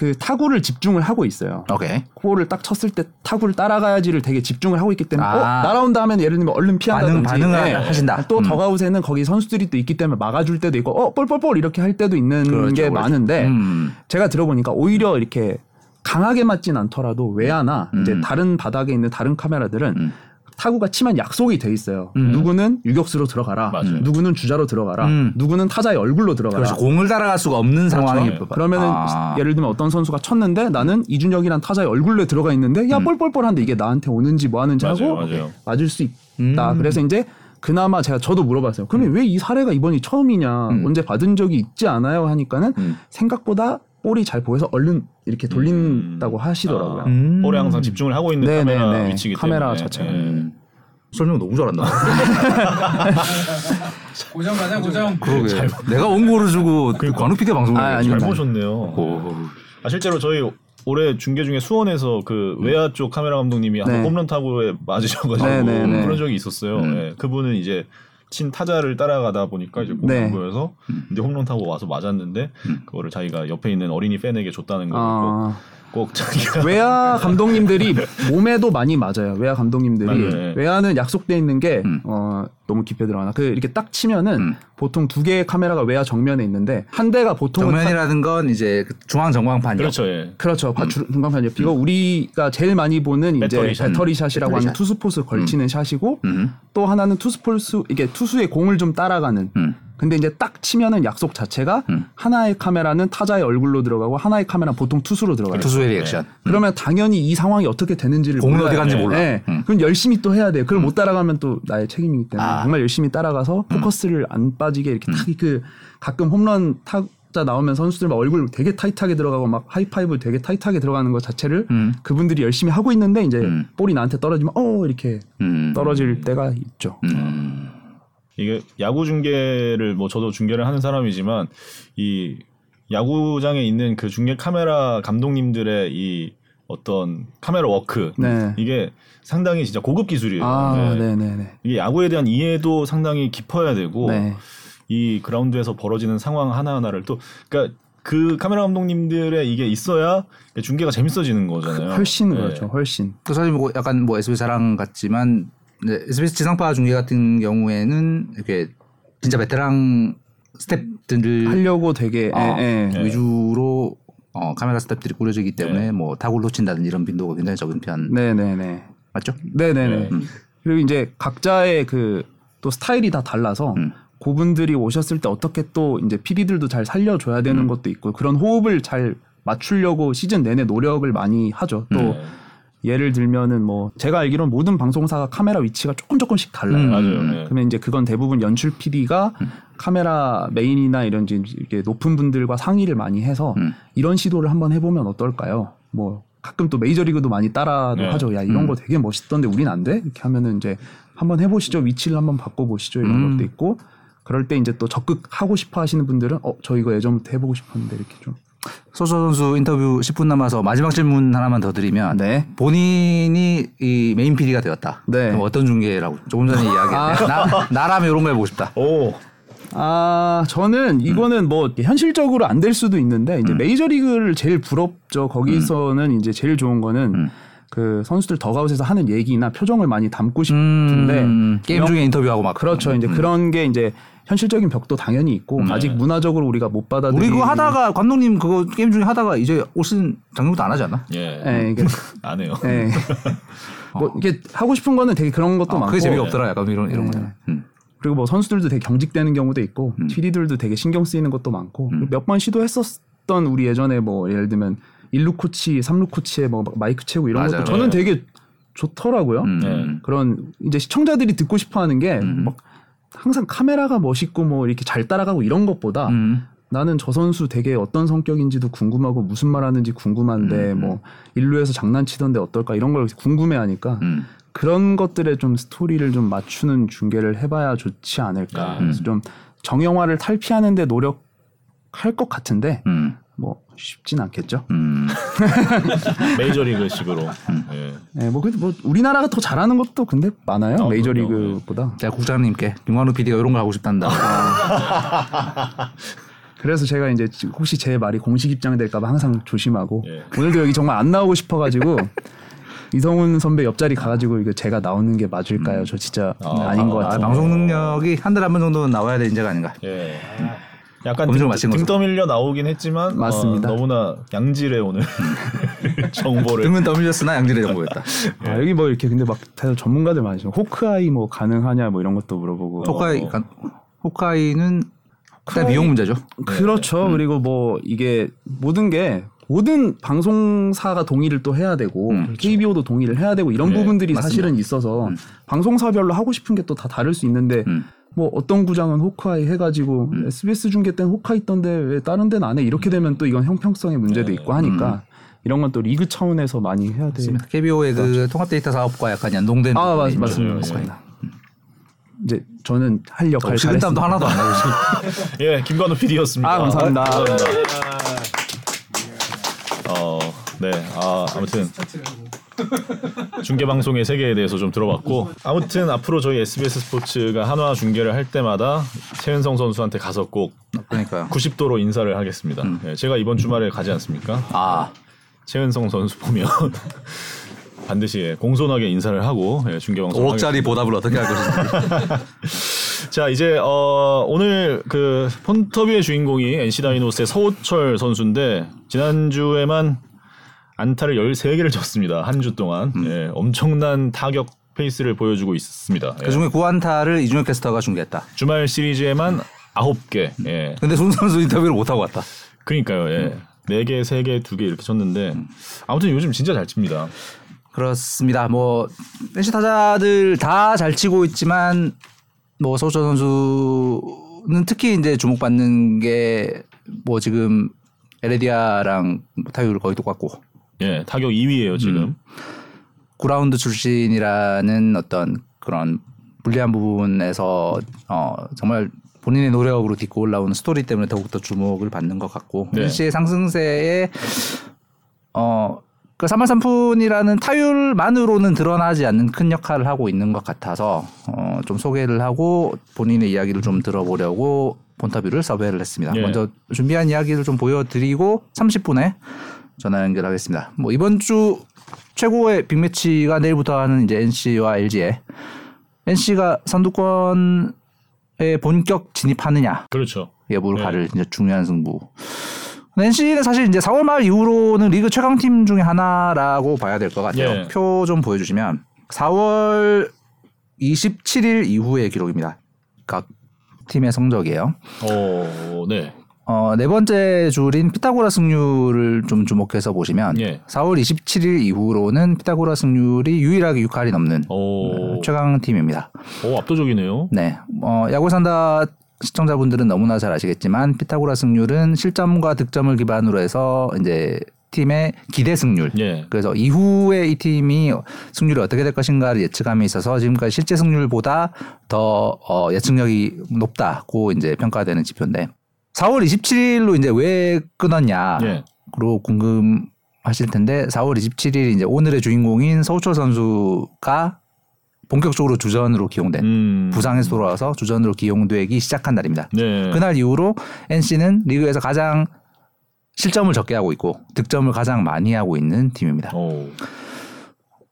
C: 그 타구를 집중을 하고 있어요.
B: 오케이.
C: 볼을 딱 쳤을 때 타구를 따라가야지를 되게 집중을 하고 있기 때문에
B: 아.
C: 어, 날아온다 하면 예를 들면 얼른 피한다든지
B: 반응, 반응을
C: 네.
B: 하신다.
C: 또
B: 음.
C: 더가웃에는 거기 선수들이 또 있기 때문에 막아줄 때도 있고 어 볼볼볼 이렇게 할 때도 있는
B: 그렇죠,
C: 게
B: 그렇죠.
C: 많은데
B: 음.
C: 제가 들어보니까 오히려 이렇게 강하게 맞진 않더라도 외야나
B: 음.
C: 이제 다른 바닥에 있는 다른 카메라들은
B: 음.
C: 타구가 치면 약속이 돼 있어요.
B: 음.
C: 누구는 유격수로 들어가라.
A: 맞아요.
C: 누구는 주자로 들어가라.
B: 음.
C: 누구는 타자의 얼굴로 들어가라.
B: 그렇죠. 공을 따라갈 수가 없는 상황이
A: 그렇죠.
C: 그러면은
B: 아.
C: 예를 들면 어떤 선수가 쳤는데 나는 이준혁이란 타자의 얼굴로 들어가 있는데 야
B: 음.
C: 뻘뻘뻘한데 이게 나한테 오는지 뭐 하는지
A: 맞아요,
C: 하고
A: 맞아요.
C: 맞을 수 있다.
B: 음.
C: 그래서 이제 그나마 제가 저도 물어봤어요. 그러면 왜 이 사례가 이번이 처음이냐?
B: 음.
C: 언제 받은 적이 있지 않아요? 하니까는
B: 음.
C: 생각보다 볼이 잘 보여서 얼른 이렇게 돌린다고 하시더라고요.
A: 아,
B: 음.
A: 볼에 항상 집중을 하고 있는
C: 네,
A: 카메라
C: 네, 네.
A: 위치기
C: 카메라
A: 때문에.
C: 자체가.
A: 예.
B: 음. 설명 너무 잘한다. (laughs)
D: 고정 가자 고정.
B: 그러게. 내가 원고를 주고 관우 PD 방송을
C: 아,
A: 잘. 보셨네요.
B: 오.
A: 아 실제로 저희 올해 중계 중에 수원에서 그 외야 쪽 카메라 감독님이
C: 네.
A: 한 홈런 타구에 맞으셔가지고
C: 네, 네, 네.
A: 그런 적이 있었어요.
B: 음.
A: 예, 그분은 이제 친 타자를 따라가다 보니까 이제 공이
C: 네.
A: 안 보여서 이제 홈런 타고 와서 맞았는데
B: 음.
A: 그거를 자기가 옆에 있는 어린이 팬에게 줬다는 걸
C: 아,
A: 꼭, 꼭 자기가
C: 외야 감독님들이 몸에도 많이 맞아요. 외야 감독님들이
A: 맞아요.
C: 외야는 약속돼 있는 게
B: 음.
C: 어, 너무 깊게 들어가나 그 이렇게 딱 치면은
B: 음.
C: 보통 두 개의 카메라가 외야 정면에 있는데 한 대가 보통은 타-
B: 정면이라는 건 이제 그 중앙 전광판.
A: 그렇죠. 예.
C: 그렇죠. 바- 주- 전광판 옆이고 우리가 제일 많이 보는 이제
A: 배터리 샷.
C: 배터리 샷이라고
B: 배터리
C: 하는
B: 샷.
C: 투수 포수 걸치는 샷이고
B: 음.
C: 또 하나는 투수 포수 이게 투수의 공을 좀 따라가는.
B: 음.
C: 근데 이제 딱 치면은 약속 자체가
B: 음.
C: 하나의 카메라는 타자의 얼굴로 들어가고 하나의 카메라는 보통 투수로 들어가요.
B: 투수의 리액션.
C: 그러면 당연히 이 상황이 어떻게 되는지를 몰라요.
B: 어디
C: 네.
B: 몰라.
C: 네.
B: 음.
C: 그럼 열심히 또 해야 돼요. 그걸 못 따라가면 또 나의 책임이기 때문에
B: 아.
C: 정말 열심히 따라가서 포커스를 안 빠지게 이렇게 딱그 가끔 홈런 타 자 나오면 선수들 막 얼굴 되게 타이트하게 들어가고 막 하이파이브 되게 타이트하게 들어가는 것 자체를
B: 음.
C: 그분들이 열심히 하고 있는데 이제
B: 음.
C: 볼이 나한테 떨어지면 어 이렇게
B: 음.
C: 떨어질 때가 있죠.
B: 음.
A: 이게 야구 중계를 뭐 저도 중계를 하는 사람이지만 이 야구장에 있는 그 중계 카메라 감독님들의 이 어떤 카메라 워크
C: 네.
A: 이게 상당히 진짜 고급 기술이에요.
C: 아,
A: 네.
C: 네, 네, 네.
A: 이게 야구에 대한 이해도 상당히 깊어야 되고
C: 네.
A: 이 그라운드에서 벌어지는 상황 하나하나를 또 그러니까 그 카메라 감독님들의 이게 있어야 중계가 재밌어지는 거잖아요.
C: 훨씬
A: 네.
C: 그렇죠. 훨씬.
B: 그 사실 뭐 약간 뭐 SBS 자랑 같지만 네, SBS 지상파 중계 같은 경우에는 이렇게 진짜 베테랑 스탭들을
C: 하려고 되게
B: 어,
C: 예, 예.
A: 네.
B: 위주로 어, 카메라 스탭들이 꾸려지기 때문에 뭐 타구를 놓친다든지 이런 빈도가 굉장히 적은 편.
C: 네, 네, 네.
B: 맞죠?
C: 네네네.
A: 네.
C: 그리고 이제 각자의 그 또 스타일이 다 달라서
B: 음.
C: 그분들이 오셨을 때 어떻게 또 이제 PD들도 잘 살려줘야
B: 음.
C: 되는 것도 있고 그런 호흡을 잘 맞추려고 시즌 내내 노력을 많이 하죠. 또
A: 네.
C: 예를 들면은 뭐 제가 알기로는 모든 방송사가 카메라 위치가 조금 조금씩 달라요.
B: 음.
A: 맞아요. 네.
C: 그러면 이제 그건 대부분 연출 PD가 카메라 메인이나 이런 이제 이렇게 높은 분들과 상의를 많이 해서
B: 음.
C: 이런 시도를 한번 해보면 어떨까요? 뭐 가끔 또 메이저리그도 많이 따라도
A: 네.
C: 하죠. 야 이런 거 되게 멋있던데 우린 안 돼? 이렇게 하면은 이제 한번 해보시죠. 위치를 한번 바꿔보시죠. 이런
B: 음.
C: 것도 있고 그럴 때 이제 또 적극 하고 싶어 하시는 분들은 어 저 이거 예전부터 해보고 싶었는데 이렇게 좀
B: 소서 선수 인터뷰 10분 남아서 마지막 질문 하나만 더 드리면
C: 네.
B: 본인이 이 메인 PD가 되었다.
C: 네.
B: 그럼 어떤 중계라고 조금 전에 이야기했는데 나, 나라면 이런 거 해보고 싶다.
A: 오.
C: 아, 저는 이거는 뭐 현실적으로 안 될 수도 있는데
B: 음.
C: 이제 메이저리그를 제일 부럽죠. 거기서는 이제 제일 좋은 거는
B: 음.
C: 그 선수들 더가웃에서 하는 얘기나 표정을 많이 담고 싶은데
B: 음, 게임 중에 인터뷰하고 막
C: 그렇죠. 이제 그런 게 이제 현실적인 벽도 당연히 있고 아직 문화적으로 우리가 못 받아들이
B: 우리 그거 하다가 감독님 그거 게임 중에 하다가 이제 올 시즌 작년부터 안 하지 않나?
A: 예.
C: 예, 이게 (laughs)
A: 안 해요.
C: 예. (laughs) 뭐 이게 하고 싶은 거는 되게 그런 것도
B: 어,
C: 많고
B: 그게 재미가 없더라 약간 이런 이런
C: 네.
B: 거는. 음.
C: 그리고 뭐 선수들도 되게 경직되는 경우도 있고 PD들도 되게 신경 쓰이는 것도 많고 몇번 시도했었던 우리 예전에 뭐 예를 들면 1루 코치, 3루 코치의 뭐 마이크 채고 이런
B: 맞아요.
C: 것도 저는
A: 네.
C: 되게 좋더라고요.
B: 음.
A: 네.
C: 그런 이제 시청자들이 듣고 싶어 하는 게 막 항상 카메라가 멋있고 뭐 이렇게 잘 따라가고 이런 것보다
B: 음.
C: 나는 저 선수 되게 어떤 성격인지도 궁금하고 무슨 말 하는지 궁금한데 뭐 일루에서 장난치던데 어떨까 이런 걸 궁금해 하니까
B: 음.
C: 그런 것들에 좀 스토리를 좀 맞추는 중계를 해봐야 좋지 않을까.
A: 음.
C: 그래서 좀 정형화를 탈피하는데 노력할 것 같은데
B: 음.
C: 뭐 쉽진 않겠죠.
B: 음. (laughs)
A: 메이저리그식으로. 예.
C: 예, 뭐, 근데 뭐 우리나라가 더 잘하는 것도 근데 많아요.
A: 어,
C: 메이저리그보다.
B: 제가 국장님께 김관우 PD가 이런 걸 하고 싶단다. (laughs)
C: 그래서 제가 이제 혹시 제 말이 공식 입장 될까봐 항상 조심하고
A: 예.
C: 오늘도 여기 정말 안 나오고 싶어가지고 (laughs) 이성훈 선배 옆자리 가가지고 이거 제가 나오는 게 맞을까요? 저 진짜
A: 아,
C: 아, 닌것
B: 아,
C: 같아요.
B: 방송 능력이 한 달에 한번 정도는 나와야 될 인재가 아닌가.
A: 예. 약간 등,
B: 마친
A: 등
B: 거죠.
A: 떠밀려 나오긴 했지만
C: 맞습니다.
A: 어, 너무나 양질의 오늘 (laughs) 정보를
B: 등은 떠밀렸으나 양질의 정보였다. (laughs)
C: 아, 여기 뭐 이렇게 근데 막 다들 전문가들 많으시죠. 호크아이 뭐 가능하냐 뭐 이런 것도 물어보고.
B: 호카이 호카이는 일단 비용 문제죠.
C: 그렇죠. 그리고 뭐 이게 모든 게 모든 방송사가 동의를 또 해야 되고 KBO도 동의를 해야 되고 이런
A: 네,
C: 부분들이
B: 맞습니다.
C: 사실은 있어서 방송사별로 하고 싶은 게 또 다 다를 수 있는데
B: 음.
C: 뭐 어떤 구장은 호크아이 해가지고 SBS 중계 때는 호크아이 있던데 왜 다른 데는 안 해? 이렇게 되면 또 이건 형평성의 문제도
A: 네.
C: 있고 하니까 이런 건 또 리그 차원에서 많이 해야 돼.
B: KBO의 그 통합 데이터 사업과 약간 연동된
C: 아 맞. 맞습니다.
A: 네.
C: 맞습니다. 이제 저는 할 역할
B: 식은땀도
C: 잘했습니다.
B: 하나도 안 나고 지금. (laughs)
A: 예 김관우 PD였습니다.
C: 아, 감사합니다.
A: 어, 네. 아, 아무튼 중계 방송의 세계에 대해서 좀 들어봤고 아무튼 앞으로 저희 SBS 스포츠가 한화 중계를 할 때마다 최은성 선수한테 가서 꼭
B: 그러니까요.
A: 90도로 인사를 하겠습니다. 예, 제가 이번 주말에 가지 않습니까?
B: 아
A: 최은성 선수 보면 (laughs) 반드시 예, 공손하게 인사를 하고 예, 중계 방송
B: 5억짜리 보답을 어떻게 할 것인지. (laughs)
A: 자 이제 어, 오늘 그 폰터뷰의 주인공이 NC 다이노스의 서호철 선수인데 지난 주에만 안타를 13개를 쳤습니다 한 주 동안 예, 엄청난 타격 페이스를 보여주고 있습니다. 예.
B: 그 중에 구안타를 이준혁 캐스터가 중계했다.
A: 주말 시리즈에만 9개. 예.
B: 근데 손 선수 인터뷰를 못 하고 왔다.
A: 그러니까요. 예. 4개, 3개, 2개 이렇게 쳤는데 아무튼 요즘 진짜 잘 칩니다.
B: 그렇습니다. 뭐 NC 타자들 다 잘 치고 있지만 뭐 서우철 선수는 특히 이제 주목받는 게 뭐 지금 에레디아랑 타율 거의 똑같고
A: 예, 타격 2위예요 지금.
B: 구 라운드 출신이라는 어떤 그런 불리한 부분에서 어 정말 본인의 노력으로 딛고 올라오는 스토리 때문에 더욱더 주목을 받는 것 같고
A: 네.
B: NC의 상승세에 어 그 3할 3푼이라는 타율만으로는 드러나지 않는 큰 역할을 하고 있는 것 같아서 어 좀 소개를 하고 본인의 이야기를 좀 들어보려고 본터뷰를 섭외를 했습니다.
A: 예.
B: 먼저 준비한 이야기를 좀 보여드리고 30분에 전화 연결하겠습니다. 뭐 이번 주 최고의 빅매치가 내일부터 하는 이제 NC와 LG의 NC가 선두권에 본격 진입하느냐
A: 그렇죠.
B: 여부를
A: 네.
B: 가를 이제 중요한 승부. NC는 사실 이제 4월 말 이후로는 리그 최강 팀 중에 하나라고 봐야 될 것 같아요.
A: 예.
B: 표좀 보여주시면 4월 27일 이후의 기록입니다. 각 팀의 성적이에요.
A: 어, 네.
B: 어, 네 번째 줄인 피타고라 승률을 좀 주목해서 보시면
A: 예.
B: 4월 27일 이후로는 피타고라 승률이 유일하게 6할이 넘는
A: 오,
B: 최강 팀입니다.
A: 오 압도적이네요.
B: 네. 어, 야구 산다 시청자분들은 너무나 잘 아시겠지만 피타고라 승률은 실점과 득점을 기반으로 해서 이제 팀의 기대 승률.
A: 예.
B: 그래서 이후에 이 팀이 승률이 어떻게 될 것인가를 예측함에 있어서 지금까지 실제 승률보다 더 어, 예측력이 높다고 이제 평가되는 지표인데 4월 27일로 이제 왜 끊었냐로
A: 예.
B: 궁금하실 텐데 4월 27일 이제 오늘의 주인공인 서우철 선수가 본격적으로 주전으로 기용된
A: 음.
B: 부상에서 돌아와서 주전으로 기용되기 시작한 날입니다.
A: 네.
B: 그날 이후로 NC는 리그에서 가장 실점을 적게 하고 있고 득점을 가장 많이 하고 있는 팀입니다.
A: 오.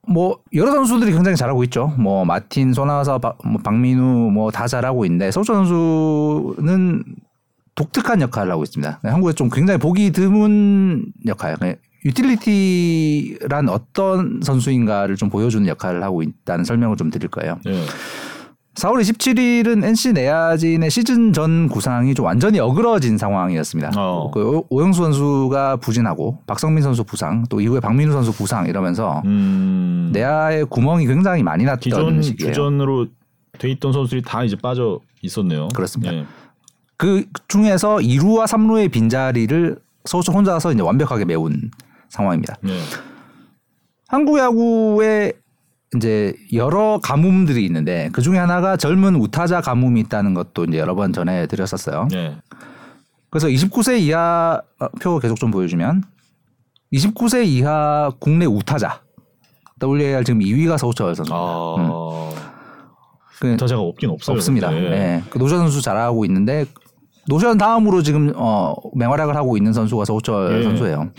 B: 뭐 여러 선수들이 굉장히 잘하고 있죠. 뭐 마틴, 박, 뭐 박민우 뭐 다 잘하고 있는데 서우철 선수는 독특한 역할을 하고 있습니다. 한국에 좀 굉장히 보기 드문 역할. 유틸리티란 어떤 선수인가를 좀 보여주는 역할을 하고 있다는 설명을 좀 드릴 거예요.
A: 예.
B: 4월 27일은 NC 내야진의 시즌 전 구상이 좀 완전히 어그러진 상황이었습니다.
A: 어.
B: 그 오- 오영수 선수가 부진하고 박성민 선수 부상 또 이후에 박민우 선수 부상 이러면서
A: 음.
B: 내야의 구멍이 굉장히 많이 났던
A: 기존
B: 시기예요.
A: 주전으로 돼 있던 선수들이 다 이제 빠져 있었네요.
B: 그렇습니다.
A: 예.
B: 그 중에서 2루와 3루의 빈자리를 서울초 혼자서 이제 완벽하게 메운 상황입니다.
A: 예.
B: 한국 야구에 이제 여러 가뭄들이 있는데 그 중에 하나가 젊은 우타자 가뭄이 있다는 것도 이제 여러 번 전해 드렸었어요.
A: 예.
B: 그래서 29세 이하 어, 표 계속 좀 보여주면 29세 이하 국내 우타자 WAR 지금 2위가 서호철 선수입니다.
A: 아.
B: 그
A: 타자가 없긴 없어요.
B: 없습니다.
A: 근데.
B: 네. 그 노시환 선수 잘하고 있는데 노시환 다음으로 지금 어 맹활약을 하고 있는 선수가 서호철
A: 예.
B: 선수예요.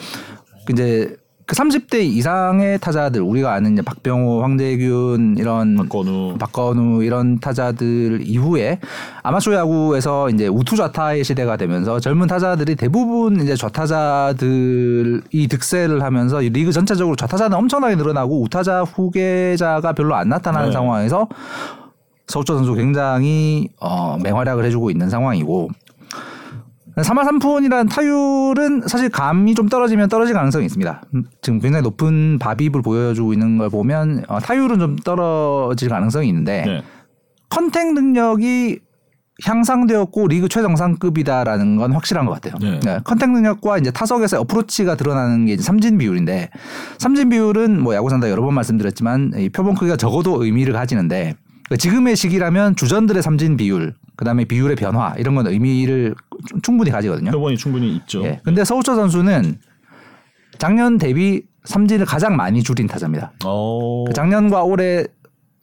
B: 그 이제 그 30대 이상의 타자들 우리가 아는 이제 박병호, 황재균 이런
A: 박건우.
B: 박건우 이런 타자들 이후에 아마추어 야구에서 이제 우투 좌타의 시대가 되면서 젊은 타자들이 대부분 이제 좌타자들이 득세를 하면서 이 리그 전체적으로 좌타자는 엄청나게 늘어나고 우타자 후계자가 별로 안 나타나는
A: 네.
B: 상황에서 서호철 선수 굉장히 어, 맹활약을 해주고 있는 상황이고 3할 3푼이라는 타율은 사실 감이 좀 떨어지면 떨어질 가능성이 있습니다. 음, 지금 굉장히 높은 BABIP을 보여주고 있는 걸 보면 어, 타율은 좀 떨어질 가능성이 있는데
A: 네.
B: contact 능력이 향상되었고 리그 최정상급이다라는 건 확실한 것 같아요.
A: 네.
B: contact 능력과 이제 타석에서 어프로치가 드러나는 게 삼진 비율인데 삼진 비율은 뭐 야구 산다 여러 번 말씀드렸지만 이 표본 크기가 적어도 의미를 가지는데 그 지금의 시기라면 주전들의 삼진 비율 그다음에 비율의 변화 이런 건 의미를 좀 충분히 가지거든요.
A: 표본이 충분히 있죠.
B: 예. 근데 서호철 선수는 작년 대비 삼진을 가장 많이 줄인 타자입니다.
A: 어.
B: 그 작년과 올해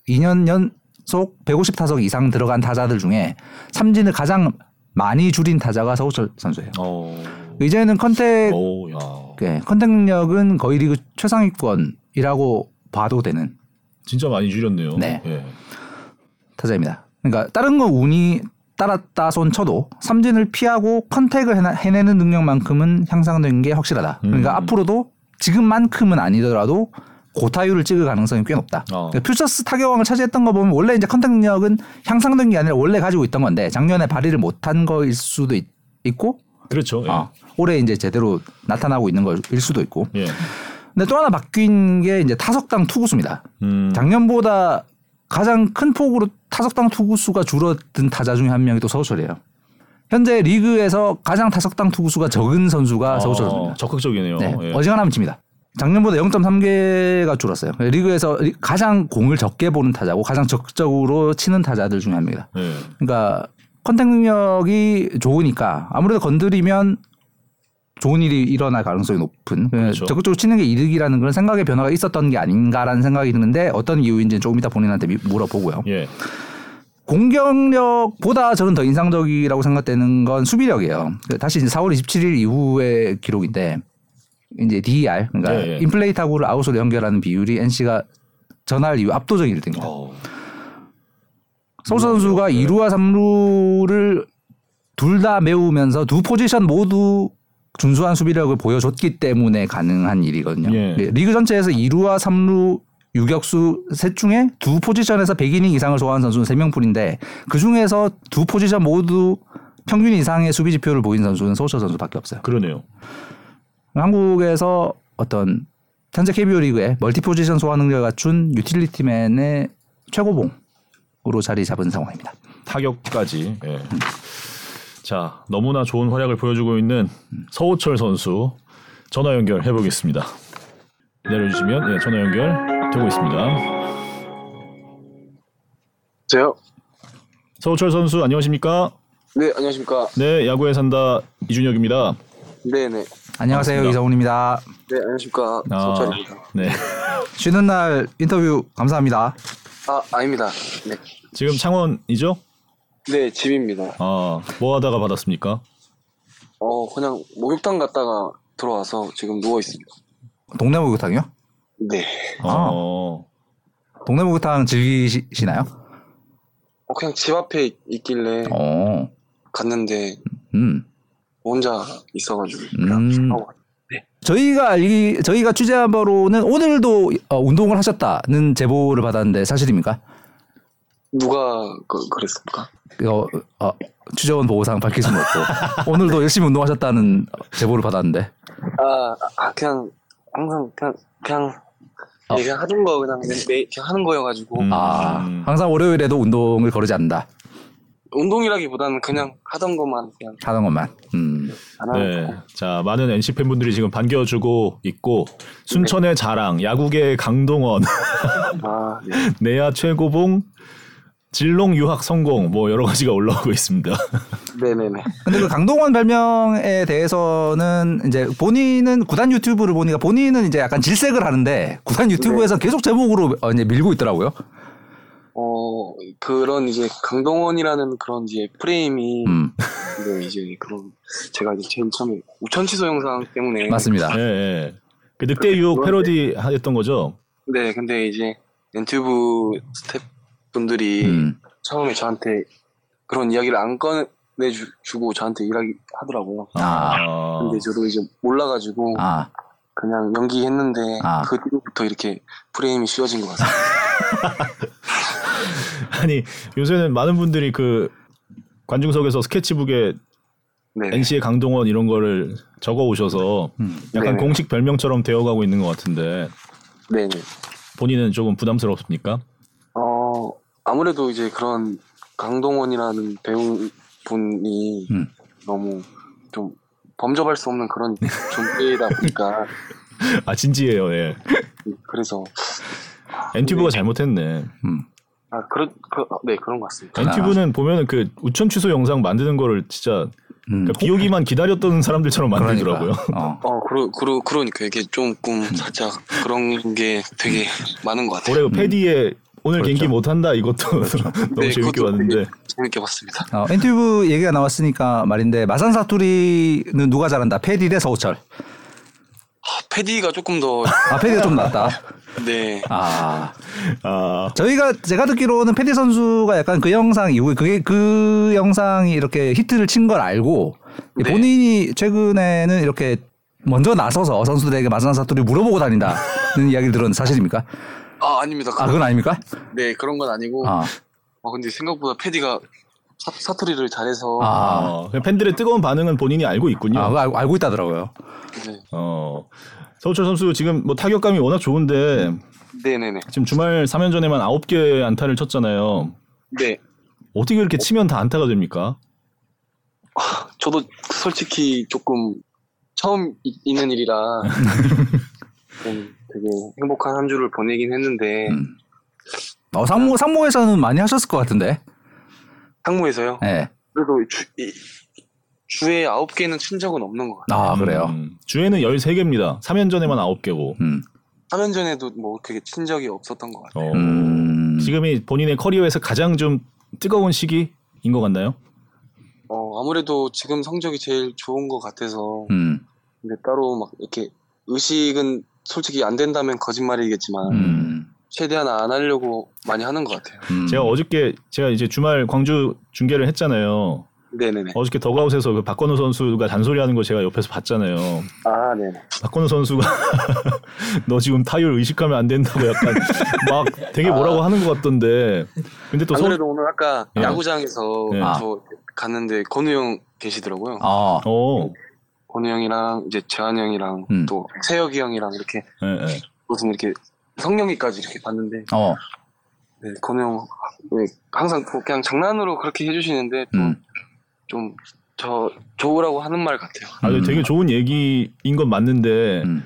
B: 2년 연속 150타석 이상 들어간 타자들 중에 삼진을 가장 많이 줄인 타자가 서호철 선수예요.
A: 어.
B: 이제는 contact
A: 오, 야.
B: 예, contact 능력은 거의 리그 최상위권이라고 봐도 되는
A: 진짜 많이 줄였네요.
B: 네.
A: 예.
B: 타자입니다. 그러니까 다른 거 운이 따랐다 손 쳐도 삼진을 피하고 contact을 해내- 해내는 능력만큼은 향상된 게 확실하다. 그러니까
A: 음.
B: 앞으로도 지금만큼은 아니더라도 고타율을 찍을 가능성이 꽤 높다.
A: 어.
B: 그러니까 퓨처스 타격왕을 차지했던 거 보면 원래 이제 contact 능력은 향상된 게 아니라 원래 가지고 있던 건데 작년에 발휘를 못한 거일 수도 있, 고
A: 그렇죠. 예.
B: 어, 올해 이제 제대로 나타나고 있는 거일 수도 있고.
A: 예.
B: 근데 또 하나 바뀐 게 이제 타석당 투구수입니다.
A: 음.
B: 작년보다 가장 큰 폭으로 타석당 투구수가 줄어든 타자 중에 한 명이 또 서호철이에요. 현재 리그에서 가장 타석당 투구수가 적은 선수가
A: 어,
B: 서호철 선수입니다.
A: 적극적이네요.
B: 네,
A: 예.
B: 어지간하면 칩니다. 작년보다 0.3개가 줄었어요. 리그에서 가장 공을 적게 보는 타자고 가장 적극적으로 치는 타자들 중에 한 명이다.
A: 예.
B: 그러니까 contact 능력이 좋으니까 아무래도 건드리면 좋은 일이 일어날 가능성이 높은
A: 그렇죠.
B: 적극적으로 치는 게 이득이라는 그런 생각의 변화가 있었던 게 아닌가라는 생각이 드는데 어떤 이유인지는 조금 이따 본인한테 미- 물어보고요.
A: 예.
B: 공격력보다 저는 더 인상적이라고 생각되는 건 수비력이에요. 그 다시 이제 4월 27일 이후의 기록인데 이제 DER 그러니까
A: 예, 예.
B: 인플레이 타구를 아웃으로 연결하는 비율이 NC가 전할 이후 압도적인 1등입니다.
A: 어.
B: 서울 선수가
A: 네.
B: 2루와 3루를 둘 다 메우면서 두 포지션 모두 준수한 수비력을 보여줬기 때문에 가능한 일이거든요.
A: 예.
B: 네, 리그 전체에서 2루와 3루 유격수 셋 중에 두 포지션에서 100이닝 이상을 소화한 선수는 3명뿐인데 그 중에서 두 포지션 모두 평균 이상의 수비 지표를 보인 선수는 서호철 선수밖에 없어요.
A: 그러네요.
B: 한국에서 어떤 현재 KBO 리그의 멀티 포지션 소화 능력을 갖춘 utility man의 최고봉으로 자리 잡은 상황입니다.
A: 타격까지. 예. 자, 너무나 좋은 활약을 보여주고 있는 서호철 선수 전화 연결해 보겠습니다. 기다려주시면 예, 전화 연결 되고 있습니다.
D: 저요?
A: 서호철 선수 안녕하십니까?
D: 네, 안녕하십니까.
A: 네, 야구에 산다 이준혁입니다.
D: 네 네.
B: 안녕하세요
A: 반갑습니다.
B: 이성훈입니다.
D: 네, 안녕하십니까.
A: 아,
D: 소철입니다.
A: 네.
B: 쉬는 날 인터뷰 감사합니다.
D: 아, 아닙니다. 네.
A: 지금 창원이죠?
D: 네, 집입니다.
A: 아, 뭐 하다가 받았습니까?
D: 어, 그냥 목욕탕 갔다가 들어와서 지금 누워 있습니다.
B: 동네 목욕탕이요?
D: 네.
B: 아.
A: 어,
B: 동네 목욕탕 즐기시나요?
D: 어, 그냥 집 앞에 있- 있길래
B: 어,
D: 갔는데
B: 음.
D: 혼자 있어가지고 그냥
B: 음.
D: 하고 갔-
B: 저희가 알기 저희가 취재한 바로는 오늘도 어, 운동을 하셨다는 제보를 받았는데 사실입니까?
D: 누가 그, 그랬습니까?
B: 어, 어, 취재원 보호상 밝힐 수는 없고 오늘도 열심히 운동하셨다는 제보를 받았는데
D: 아, 아 그냥 항상 그냥 그냥
B: 어.
D: 예, 그냥 하던 거 그냥 매, 매 그냥 하는 거여가지고
A: 음.
B: 아 항상 월요일에도 운동을 거르지 않는다
D: 운동이라기보다는 그냥 하던 것만 그냥
B: 하는 것만. 음.
A: 네. 자, 많은 NC 팬분들이 지금 반겨주고 있고 순천의 자랑, 야구계의 강동원,
D: 거. 아, 네. (laughs)
A: 내야 최고봉, 진롱 유학 성공 뭐 여러 가지가 올라오고 있습니다. (laughs)
D: 네네네.
B: 근데 그 강동원 별명에 대해서는 이제 본인은 구단 유튜브를 보니까 본인은 이제 약간 질색을 하는데 구단 유튜브에서 계속 제목으로 어, 이제 밀고 있더라고요.
D: 어 그런 이제 강동원이라는 그런 이제 프레임이
B: 음.
D: 네, 이제 그런 제가 이제 제일 처음에 우천 취소 영상 때문에
B: 맞습니다.
A: 예, 예. 그 늑대 유혹 패러디 했던 거죠?
D: 네 근데 이제 엔튜브 스태프 분들이
B: 음.
D: 처음에 저한테 그런 이야기를 안 꺼내주고 저한테 이야기 하더라고요.
B: 아.
D: 근데 저도 이제 몰라가지고
B: 아.
D: 그냥 연기했는데
B: 아.
D: 그 뒤부터 이렇게 프레임이 씌워진 것 같아요. (laughs)
A: 아니 요새는 많은 분들이 그 관중석에서 스케치북에
D: 네.
A: NC의 강동원 이런 거를 적어 오셔서
B: 음.
A: 약간
D: 네네.
A: 공식 별명처럼 되어가고 있는 것 같은데
D: 네네.
A: 본인은 조금 부담스럽습니까?
D: 어, 아무래도 이제 그런 강동원이라는 배우분이
B: 음.
D: 너무 좀 범접할 수 없는 그런 존재이다 보니까 (laughs)
A: 아 진지해요. 예.
D: 그래서
A: 엔튜브가 잘못했네.
B: 음.
D: 아 그런 그, 네 그런 것 같습니다.
A: 엔튜브는 보면은 그 우천 취소 영상 만드는 거를 진짜
B: 음.
A: 그러니까 비 오기만 기다렸던 사람들처럼 만들더라고요.
B: 그러니까. 어. (laughs)
D: 어 그러 그러 그러니까 이게 조금 살짝 그런 게 되게 많은 것 같아요.
A: 올해 그 페디에 오늘
B: 그렇죠.
A: 경기 못한다 이것도 (laughs) 너무
D: 네,
A: 재밌게 봤는데
D: 재밌게 봤습니다.
B: 어, 엔튜브 얘기가 나왔으니까 말인데 마산 사투리는 누가 잘한다? 페디 대 서호철.
D: 아, 패디가 조금 더
B: 아 패디가 좀 낫다. (laughs)
D: 네.
B: 아
A: 아
B: 저희가 제가 듣기로는 패디 선수가 약간 그 영상 이후에 그게 그 영상이 이렇게 히트를 친 걸 알고
D: 네.
B: 본인이 최근에는 이렇게 먼저 나서서 선수들에게 마산 사투리 물어보고 다닌다는 (laughs) 이야기를 들었는데 사실입니까?
D: 아 아닙니다.
B: 아 그건 아닙니까?
D: 네 그런 건 아니고.
B: 아,
D: 아 근데 생각보다 패디가 사, 사투리를 잘해서
B: 아,
A: 어, 팬들의 뜨거운 반응은 본인이 알고 있군요.
B: 아 알고, 알고 있다더라고요.
D: 네.
A: 어, 서우철 선수 지금 뭐 타격감이 워낙 좋은데
D: 네네네.
A: 지금 주말 3연전에만 9개 안타를 쳤잖아요.
D: 네.
A: 어떻게 그렇게 치면 다 안타가 됩니까?
D: 저도 솔직히 조금 처음 이- 있는 일이라 (laughs) 좀 되게 행복한 한 주를 보내긴 했는데
B: 음. 어, 상무 상무에서는 많이 하셨을 것 같은데.
D: 상무에서요.
B: 예.
D: 그래도 주, 이, 주에 아홉 개는 친 적은 없는 것 같아요.
B: 아 그래요.
A: 음, 주에는 13개입니다. 3연전에만 9개고.
B: 음.
D: 3연전에도 뭐 그렇게 친 적이 없었던 것 같아요.
A: 어,
B: 음.
A: 지금이 본인의 커리어에서 가장 좀 뜨거운 시기인 것 같나요?
D: 어, 아무래도 지금 성적이 제일 좋은 것 같아서
B: 음.
D: 근데 따로 막 이렇게 의식은 솔직히 안 된다면 거짓말이겠지만
B: 음.
D: 최대한 안 하려고 많이 하는 것 같아요.
B: 음.
A: 제가 어저께 제가 이제 주말 광주 중계를 했잖아요.
D: 네네네.
A: 어저께 더가웃에서 그 박건우 선수가 잔소리하는 거 제가 옆에서 봤잖아요.
D: 아, 네네.
A: 박건우 선수가 (laughs) 너 지금 타율 의식하면 안 된다고 약간 (laughs) 막 되게 뭐라고 하는 것 같던데. 근데
D: 또안
A: 선,
D: 그래도 오늘 아까
A: 네.
D: 야구장에서
A: 네.
D: 저 갔는데 건우 형 계시더라고요.
B: 어.
A: 어,
D: 건우 형이랑 이제 재환 형이랑
B: 음.
D: 또 세혁이 형이랑 이렇게
A: 예, 예.
D: 무슨 이렇게 성령이까지 이렇게 봤는데
B: 어.
D: 네, 건우 형 네, 항상 뭐 그냥 장난으로 그렇게 해주시는데
B: 음.
D: 좀저 좋으라고 하는 말 같아요.
A: 아, 근데 되게 좋은 얘기인 건 맞는데
B: 음.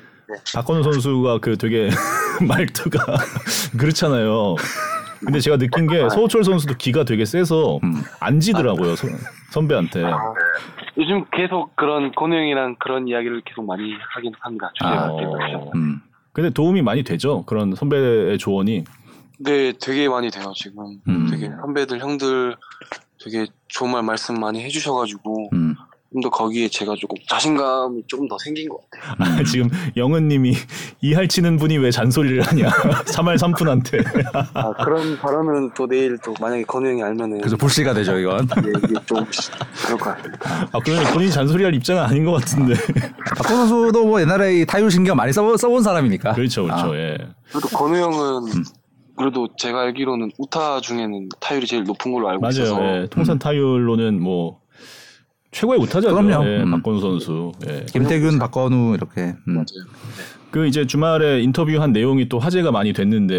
A: 박건우 선수가 그 되게 (laughs) 말투가 (laughs) 그렇잖아요. 근데 제가 느낀 게 소호철 선수도 기가 되게 세서
B: 음.
A: 안 지더라고요 선- 선배한테.
D: 아, 요즘 계속 그런 건우 형이랑 그런 이야기를 계속 많이 하긴 합니다. 주제가
A: 어.
B: 음.
A: 근데 도움이 많이 되죠 그런 선배의 조언이.
D: 네, 되게 많이 돼요 지금.
B: 음.
D: 되게 선배들 형들 되게 좋은 말 말씀 많이 해주셔가지고
B: 음.
D: 좀 더 거기에 제가 조금 자신감이 좀더 생긴 것 같아요.
A: 아, 지금 영은님이 이할치는 분이 왜 잔소리를 하냐 (laughs) 3할 3푼한테.
D: 아, 그런 발언은 또 내일 또 만약에 건우 형이 알면은
B: 그래서 불씨가 되죠 이건.
D: 네, 이게 좀 그럴 것 같아요.
A: 아 그러면 본인이 잔소리할 입장은 아닌 것 같은데.
B: 박건우 선수도 뭐 옛날에 이 타율 신경 많이 써, 써본 사람이니까.
A: 그렇죠 그렇죠
B: 아.
A: 예.
D: 그래도 건우 형은
B: 음.
D: 그래도 제가 알기로는 우타 중에는 타율이 제일 높은 걸로 알고 있어서
A: 맞아요. 예. 통산 타율로는 뭐 최고의 우타자죠.
B: 그럼요.
A: 예,
B: 음.
A: 박건우 선수. 예.
B: 김태균, 박건우 이렇게. 음.
D: 맞아요.
A: 그 이제 주말에 인터뷰한 내용이 또 화제가 많이 됐는데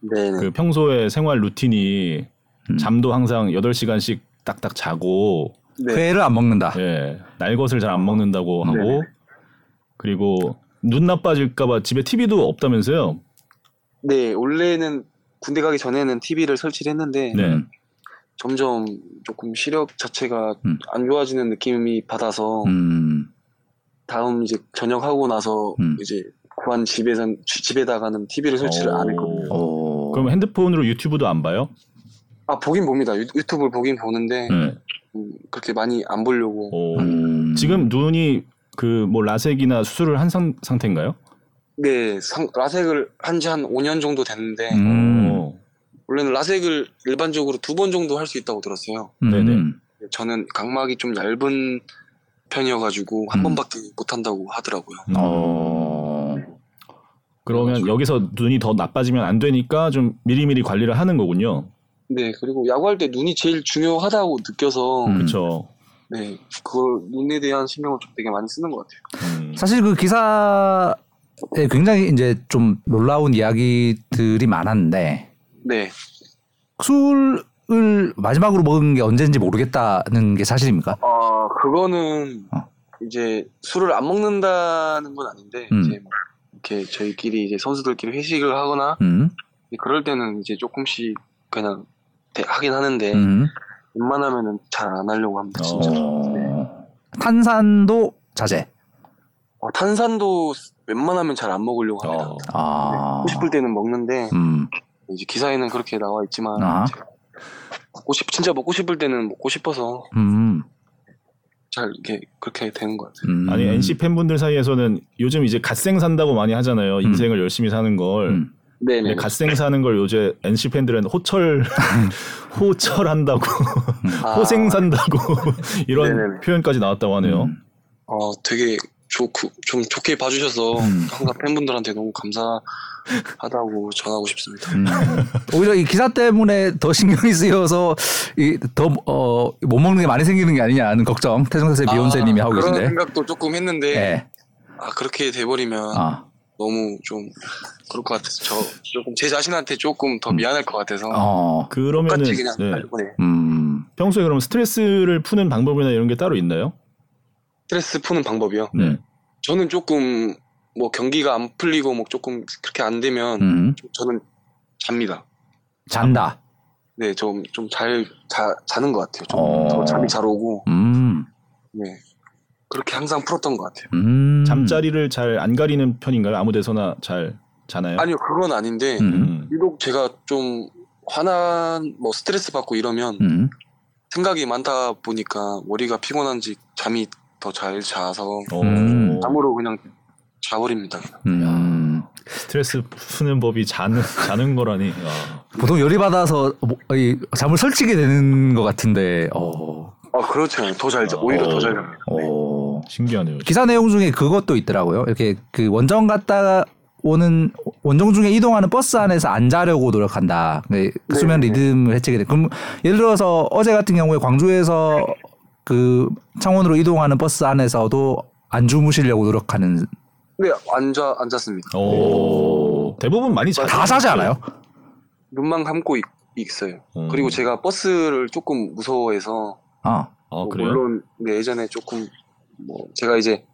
D: 네, 네.
A: 그 평소에 생활 루틴이
B: 음.
A: 잠도 항상 8시간씩 딱딱 자고
D: 네.
B: 회를 안 먹는다.
A: 예. 날 것을 잘 안 먹는다고
B: 음.
A: 하고 그리고 눈 나빠질까 봐 집에 TV도 없다면서요.
D: 네, 원래는 군대 가기 전에는 TV를 설치를 했는데
A: 네.
B: 음.
D: 점점 조금 시력 자체가
B: 음.
D: 안 좋아지는 느낌이 받아서
B: 음.
D: 다음 이제 전역하고 나서
B: 음.
D: 이제 구한 집에서 집에다가는 TV를 설치를 안 했거든요.
B: 오.
A: 그럼 핸드폰으로 유튜브도 안 봐요?
D: 아 보긴 봅니다. 유, 유튜브를 보긴 보는데
A: 네.
D: 음, 그렇게 많이 안 보려고.
A: 오.
B: 음.
A: 지금 눈이 그 뭐 라섹이나 수술을 한 상, 상태인가요?
D: 네, 상- 라섹을 한 지 한 5년 정도 됐는데
B: 음.
A: 오.
D: 원래는 라섹을 일반적으로 두 번 정도 할 수 있다고 들었어요.
A: 네네.
B: 음.
D: 저는 각막이 좀 얇은 편이어가지고 한
B: 음.
D: 번밖에 못 한다고 하더라고요.
A: 음.
B: 어.
A: 그러면 여기서 눈이 더 나빠지면 안 되니까 좀 미리미리 관리를 하는 거군요.
D: 네, 그리고 야구할 때 눈이 제일 중요하다고 느껴서
B: 음.
A: 그렇죠.
D: 네, 그걸 눈에 대한 신경을 좀 되게 많이 쓰는 것 같아요.
A: 음.
B: 사실 그 기사에 굉장히 이제 좀 놀라운 이야기들이 많았는데
D: 네,
B: 술을 마지막으로 먹은 게 언제인지 모르겠다는 게 사실입니까?
D: 아 그거는
B: 어.
D: 이제 술을 안 먹는다는 건 아닌데
B: 음.
D: 이제 뭐 이렇게 저희끼리 이제 선수들끼리 회식을 하거나
B: 음.
D: 그럴 때는 이제 조금씩 그냥 대- 하긴 하는데
B: 음.
D: 웬만하면은 잘 안 하려고 합니다. 진짜. 네.
B: 어. 탄산도 자제.
D: 어, 탄산도 웬만하면 잘 안 먹으려고 합니다.
A: 어.
B: 아.
D: 먹고 싶을 때는 먹는데
B: 음.
D: 이제 기사에는 그렇게 나와 있지만
B: 아.
D: 먹고 싶 진짜 먹고 싶을 때는 먹고 싶어서
B: 음.
D: 잘 이렇게 그렇게 되는 것 같아요.
B: 음.
A: 아니 NC 팬분들 사이에서는 요즘 이제 갓생 산다고 많이 하잖아요. 인생을 열심히 사는 걸.
B: 음.
D: 네네.
A: 갓생 사는 걸 요새 NC 팬들은 호철 (laughs) 호철한다고
D: 아,
A: 호생 산다고 (laughs) 이런
D: 네네네.
A: 표현까지 나왔다고 하네요.
B: 음.
D: 어, 되게 좋고 좀 좋게 봐주셔서
B: 음.
D: 항상 팬분들한테 너무 감사하다고 전하고 싶습니다.
B: 음. 오히려 이 기사 때문에 더 신경이 쓰여서 이더어못 먹는 게 많이 생기는 게 아니냐는 걱정 태정사세 비욘세님이
D: 아,
B: 하고
D: 그런
B: 계신데.
D: 생각도 조금 했는데
B: 예.
D: 아 그렇게 돼버리면
B: 아.
D: 너무 좀 그럴 것 같아서 저 조금 제 자신한테 조금 더 미안할 것 같아서
B: 어.
A: 그러면은
D: 그냥
A: 네.
D: 네.
B: 음.
A: 평소에 그럼 스트레스를 푸는 방법이나 이런 게 따로 있나요?
D: 스트레스 푸는 방법이요.
A: 네.
D: 저는 조금 뭐 경기가 안 풀리고 뭐 조금 그렇게 안 되면
B: 음.
D: 저는 잡니다.
B: 잔다.
D: 네, 좀 좀 잘 자는 것 같아요. 좀
B: 어.
D: 더 잠이 잘 오고
B: 음.
D: 네 그렇게 항상 풀었던 것 같아요.
B: 음.
A: 잠자리를 잘 안 가리는 편인가요? 아무 데서나 잘 자나요?
D: 아니요, 그건 아닌데
B: 음.
A: 음.
D: 유독 제가 좀 화난 뭐 스트레스 받고 이러면
B: 음.
D: 생각이 많다 보니까 머리가 피곤한지 잠이 더 잘 자서
A: 오.
B: 음.
D: 잠으로 그냥 자버립니다.
B: 음.
A: 스트레스 푸는 법이 자는 자는 거라니. 아.
B: 보통 열이 받아서 뭐, 이 잠을 설치게 되는 것 같은데. 어.
D: 아 그렇죠. 더잘 오히려 더잘 갑니다.
B: 오.
A: 신기하네요.
B: 기사 내용 중에 그것도 있더라고요. 이렇게 그 원정 갔다가 오는 원정 중에 이동하는 버스 안에서 안 자려고 노력한다. 네, 수면
D: 네.
B: 리듬을 해치게 돼. 그럼 예를 들어서 어제 같은 경우에 광주에서 그 창원으로 이동하는 버스 안에서도 안 주무시려고 노력하는
D: 네 앉아 앉았습니다.
A: 오. 대부분 많이 자.
B: 다 자지 않아요?
D: 눈만 감고 있, 있어요.
A: 음.
D: 그리고 제가 버스를 조금 무서워해서
B: 아,
D: 아뭐
A: 그래요?
D: 물론 네, 예전에 조금 뭐 제가 이제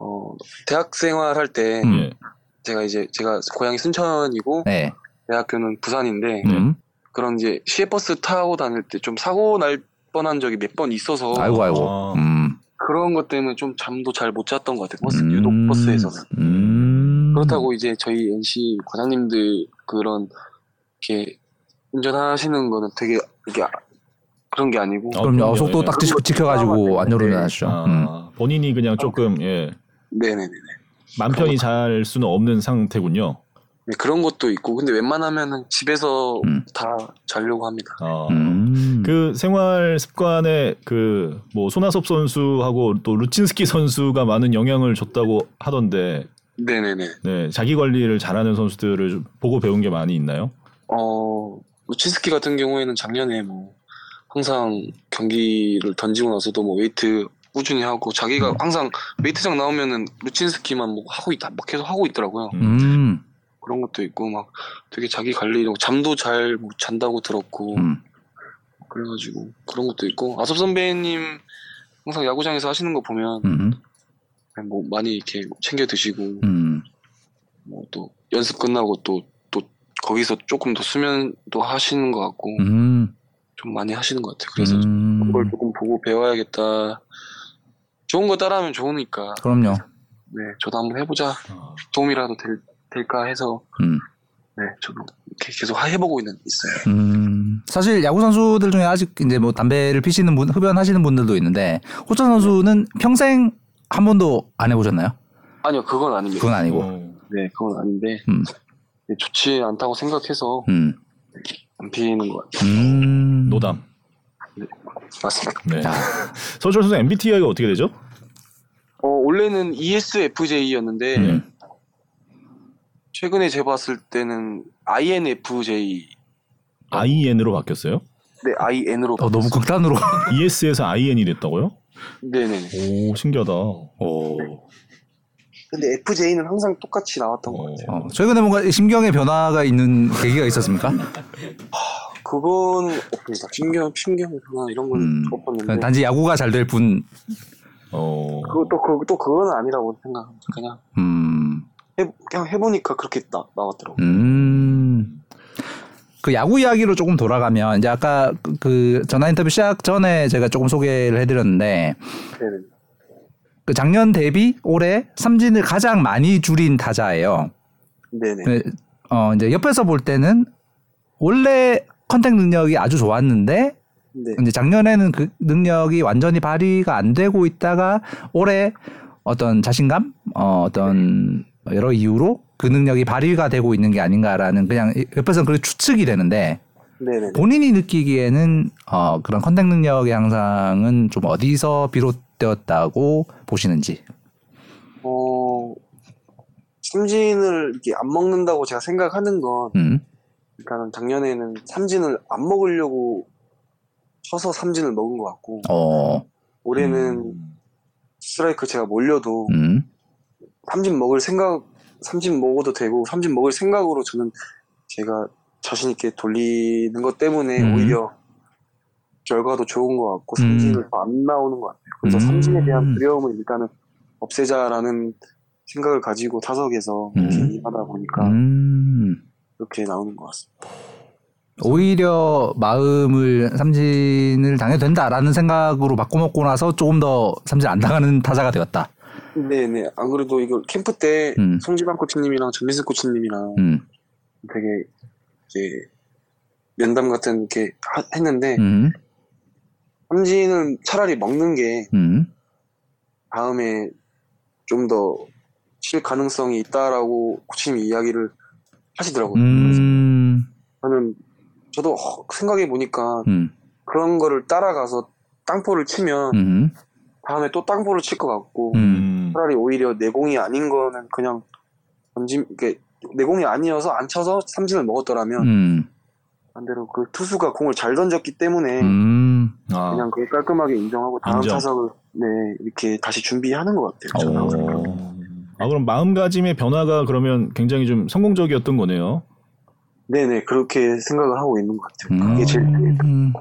D: 어 대학 생활 할 때
B: 음.
A: 예.
D: 제가 이제 제가 고향이 순천이고
B: 네.
D: 대학교는 부산인데
A: 네.
B: 음.
D: 그런 이제 시외버스 타고 다닐 때 좀 사고 날 뻔한 적이 몇 번 있어서
B: 아이고 아이고.
A: 아.
B: 음.
D: 그런 것 때문에 좀 잠도 잘 못 잤던 것 같아요. 버스
B: 음.
D: 유독 버스에서는
B: 음.
D: 그렇다고 이제 저희 NC 과장님들 그런 이렇게 운전하시는 거는 되게 이게 아- 그런 게 아니고
A: 어,
B: 그럼요.
A: 그럼요.
B: 속도
A: 예.
B: 딱 지켜- 지켜가지고 안 요르나시죠.
A: 아,
B: 음.
A: 본인이 그냥 조금 예.
D: 네네네
A: 맘 편히 잘 수는 없는 상태군요.
D: 네, 그런 것도 있고 근데 웬만하면은 집에서
B: 음.
D: 다 자려고 합니다.
A: 아.
B: 음.
A: 그 생활 습관에 그뭐 손아섭 선수하고 또 루친스키 선수가 많은 영향을 줬다고 하던데
D: 네네네.
A: 네, 자기 관리를 잘하는 선수들을 좀 보고 배운 게 많이 있나요?
D: 어 루친스키 같은 경우에는 작년에 뭐 항상 경기를 던지고 나서도 뭐 웨이트 꾸준히 하고 자기가
B: 음.
D: 항상 웨이트장 나오면은 루친스키만 뭐 하고 있다 막 계속 하고 있더라고요.
B: 음.
D: 그런 것도 있고 막 되게 자기 관리로 잠도 잘 못 잔다고 들었고
B: 음.
D: 그래가지고 그런 것도 있고 아섭 선배님 항상 야구장에서 하시는 거 보면
B: 음.
D: 뭐 많이 이렇게 챙겨 드시고
B: 음.
D: 뭐또 연습 끝나고 또또 거기서 조금 더 수면도 하시는 것 같고
B: 음.
D: 좀 많이 하시는 것 같아요. 그래서
B: 음.
D: 그걸 조금 보고 배워야겠다. 좋은 거 따라하면 좋으니까
B: 그럼요.
D: 네 저도 한번 해보자 도움이라도 될, 될까 해서
B: 음.
D: 네 저도 계속 해보고 있는 있어요.
B: 음. 사실 야구 선수들 중에 아직 이제 뭐 담배를 피시는 분, 흡연하시는 분들도 있는데 호천 선수는 평생 한 번도 안 해보셨나요?
D: 아니요 그건 아닙니다.
B: 그건 아니고.
A: 어.
D: 네 그건 아닌데
B: 음.
D: 네, 좋지 않다고 생각해서
B: 음.
D: 안 피는 것 같아요.
B: 음.
A: 노담.
D: 맞습니다.
A: 네.
B: 자. (laughs)
A: 서울 선수 MBTI가 어떻게 되죠?
D: 어 원래는 ESFJ였는데
B: 음.
D: 최근에 재봤을 때는 INFJ
A: IN으로 바뀌었어요?
D: 네 IN으로
B: 어, 너무 극단으로. (laughs)
A: ES에서 IN이 됐다고요?
D: 네네네.
A: 오 신기하다.
B: 오.
D: 근데 FJ는 항상 똑같이 나왔던 것
A: 어.
D: 같아요.
B: 어, 최근에 뭔가 심경의 변화가 있는 계기가 있었습니까?
D: 그건 없습니다. 신경 신경 변화 이런 건
B: 음.
D: 없었는데
B: 단지 야구가 잘 될 뿐.
A: 어.
D: 그것도 그, 또 그건 아니라고 생각합니다. 그냥
B: 음.
D: 해, 그냥 해보니까 그렇게 나, 나왔더라고. 요
B: 음. 그 야구 이야기로 조금 돌아가면 이제 아까 그- 그 전화 인터뷰 시작 전에 제가 조금 소개를 해드렸는데
D: 네네.
B: 그 작년 대비 올해 삼진을 가장 많이 줄인 타자예요.
D: 네네.
B: 네, 어 이제 옆에서 볼 때는 원래 컨택 능력이 아주 좋았는데
D: 네.
B: 이제 작년에는 그 능력이 완전히 발휘가 안 되고 있다가 올해 어떤 자신감, 어, 어떤 여러 이유로 그 능력이 발휘가 되고 있는 게 아닌가라는 그냥 옆에서는 그렇게 추측이 되는데
D: 네네.
B: 본인이 느끼기에는 어, 그런 컨택 능력의 향상은 좀 어디서 비롯되었다고 보시는지.
D: 어 삼진을 이렇게 안 먹는다고 제가 생각하는 건
B: 음,
D: 그러니까 작년에는 삼진을 안 먹으려고 쳐서 삼진을 먹은 것 같고
B: 어,
D: 올해는
A: 음.
D: 스트라이크 제가 몰려도
B: 음,
D: 삼진 먹을 생각 삼진 먹어도 되고 삼진 먹을 생각으로 저는 제가 자신 있게 돌리는 것 때문에
B: 음.
D: 오히려 결과도 좋은 것 같고
B: 음.
D: 삼진을 더안 나오는 것 같아요. 그래서
B: 음.
D: 삼진에 대한 두려움을 일단은 없애자라는 생각을 가지고 타석에서
B: 음.
D: 하다 보니까
B: 음.
D: 이렇게 나오는 것 같습니다.
B: 오히려 마음을 삼진을 당해도 된다라는 생각으로 바꿔먹고 나서 조금 더 삼진 안 당하는 타자가 되었다.
D: 네네. 안 그래도 이거 캠프 때
B: 음.
D: 송지방 코치님이랑 전민승 코치님이랑
B: 음,
D: 되게 이제 면담 같은 이렇게 하- 했는데
B: 음,
D: 삼진을 차라리 먹는 게
B: 음,
D: 다음에 좀 더 칠 가능성이 있다라고 코치님이 이야기를 하시더라고요.
B: 음,
D: 저는 저도 생각해 보니까
B: 음,
D: 그런 거를 따라가서 땅볼을 치면
B: 음.
D: 다음에 또 땅볼을 칠 것 같고
B: 음.
A: 음.
D: 차라리 오히려 내공이 아닌 거는 그냥 던짐 이게 내공이 아니어서 안 쳐서 삼진을 먹었더라면
B: 음.
D: 반대로 그 투수가 공을 잘 던졌기 때문에
B: 음.
A: 아.
D: 그냥 그걸 깔끔하게 인정하고 다음
A: 인정.
D: 타석을 네 이렇게 다시 준비하는 것 같아요.
A: 아 그럼 마음가짐의 변화가 그러면 굉장히 좀 성공적이었던 거네요.
D: 네네 그렇게 생각을 하고 있는 것 같아요.
B: 음.
D: 그게 제일
B: 음.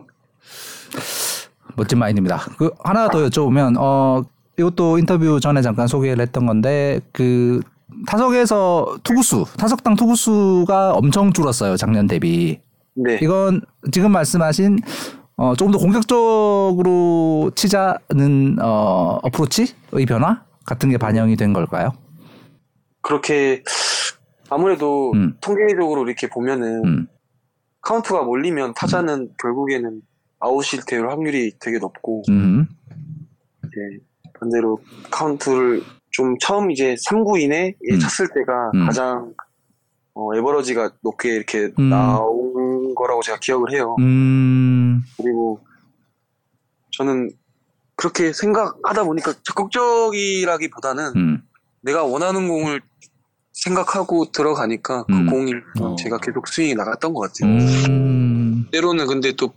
B: 멋진 마인드입니다. 그 하나 더 여쭤보면 어 이것도 인터뷰 전에 잠깐 소개를 했던 건데 그 타석에서 투구수 타석당 투구수가 엄청 줄었어요 작년 대비.
D: 네.
B: 이건 지금 말씀하신 어 조금 더 공격적으로 치자는 어 어프로치의 변화 같은 게 반영이 된 걸까요?
D: 그렇게 아무래도
B: 음.
D: 통계적으로 이렇게 보면은
B: 음.
D: 카운트가 몰리면 타자는 결국에는 아웃이 될 확률이 되게 높고
B: 음.
D: 이제 반대로 카운트를 좀 처음 이제 3구 이내에
B: 음.
D: 쳤을 때가
B: 음.
D: 가장 어, average가 높게 이렇게
B: 음.
D: 나온 거라고 제가 기억을 해요.
B: 음.
D: 그리고 저는 그렇게 생각하다 보니까 적극적이라기보다는
B: 음.
D: 내가 원하는 공을 생각하고 들어가니까 그
B: 음.
D: 공이
A: 어.
D: 제가 계속 스윙이 나갔던 것 같아요.
B: 음.
D: 때로는 근데 또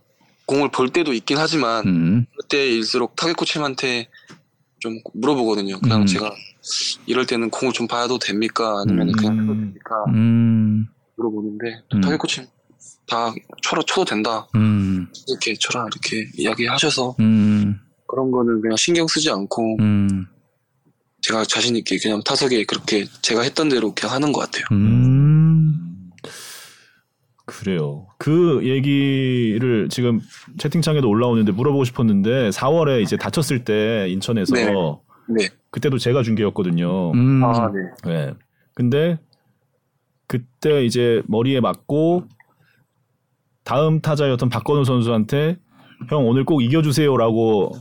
D: 공을 볼 때도 있긴 하지만
B: 음.
D: 그때일수록 타격 코치님한테 좀 물어보거든요. 그냥
B: 음.
D: 제가 이럴 때는 공을 좀 봐도 됩니까? 아니면
B: 음.
D: 그냥 쳐도 됩니까?
B: 음.
D: 물어보는데
B: 음.
D: 타격 코치님 다 쳐라 쳐도 된다.
B: 음.
D: 이렇게 쳐라 이렇게 이야기하셔서
B: 음.
D: 그런 거는 그냥 신경 쓰지 않고
B: 음.
D: 제가 자신 있게 그냥 타석에 그렇게 제가 했던 대로 그냥 하는 것 같아요.
B: 음.
A: 그래요. 그 얘기를 지금 채팅창에도 올라오는데 물어보고 싶었는데 4월에 이제 다쳤을 때 인천에서
D: 네. 네.
A: 그때도 제가 중계였거든요.
B: 음.
D: 아, 네.
A: 네. 근데 그때 이제 머리에 맞고 다음 타자였던 박건우 선수한테 형 오늘 꼭 이겨주세요라고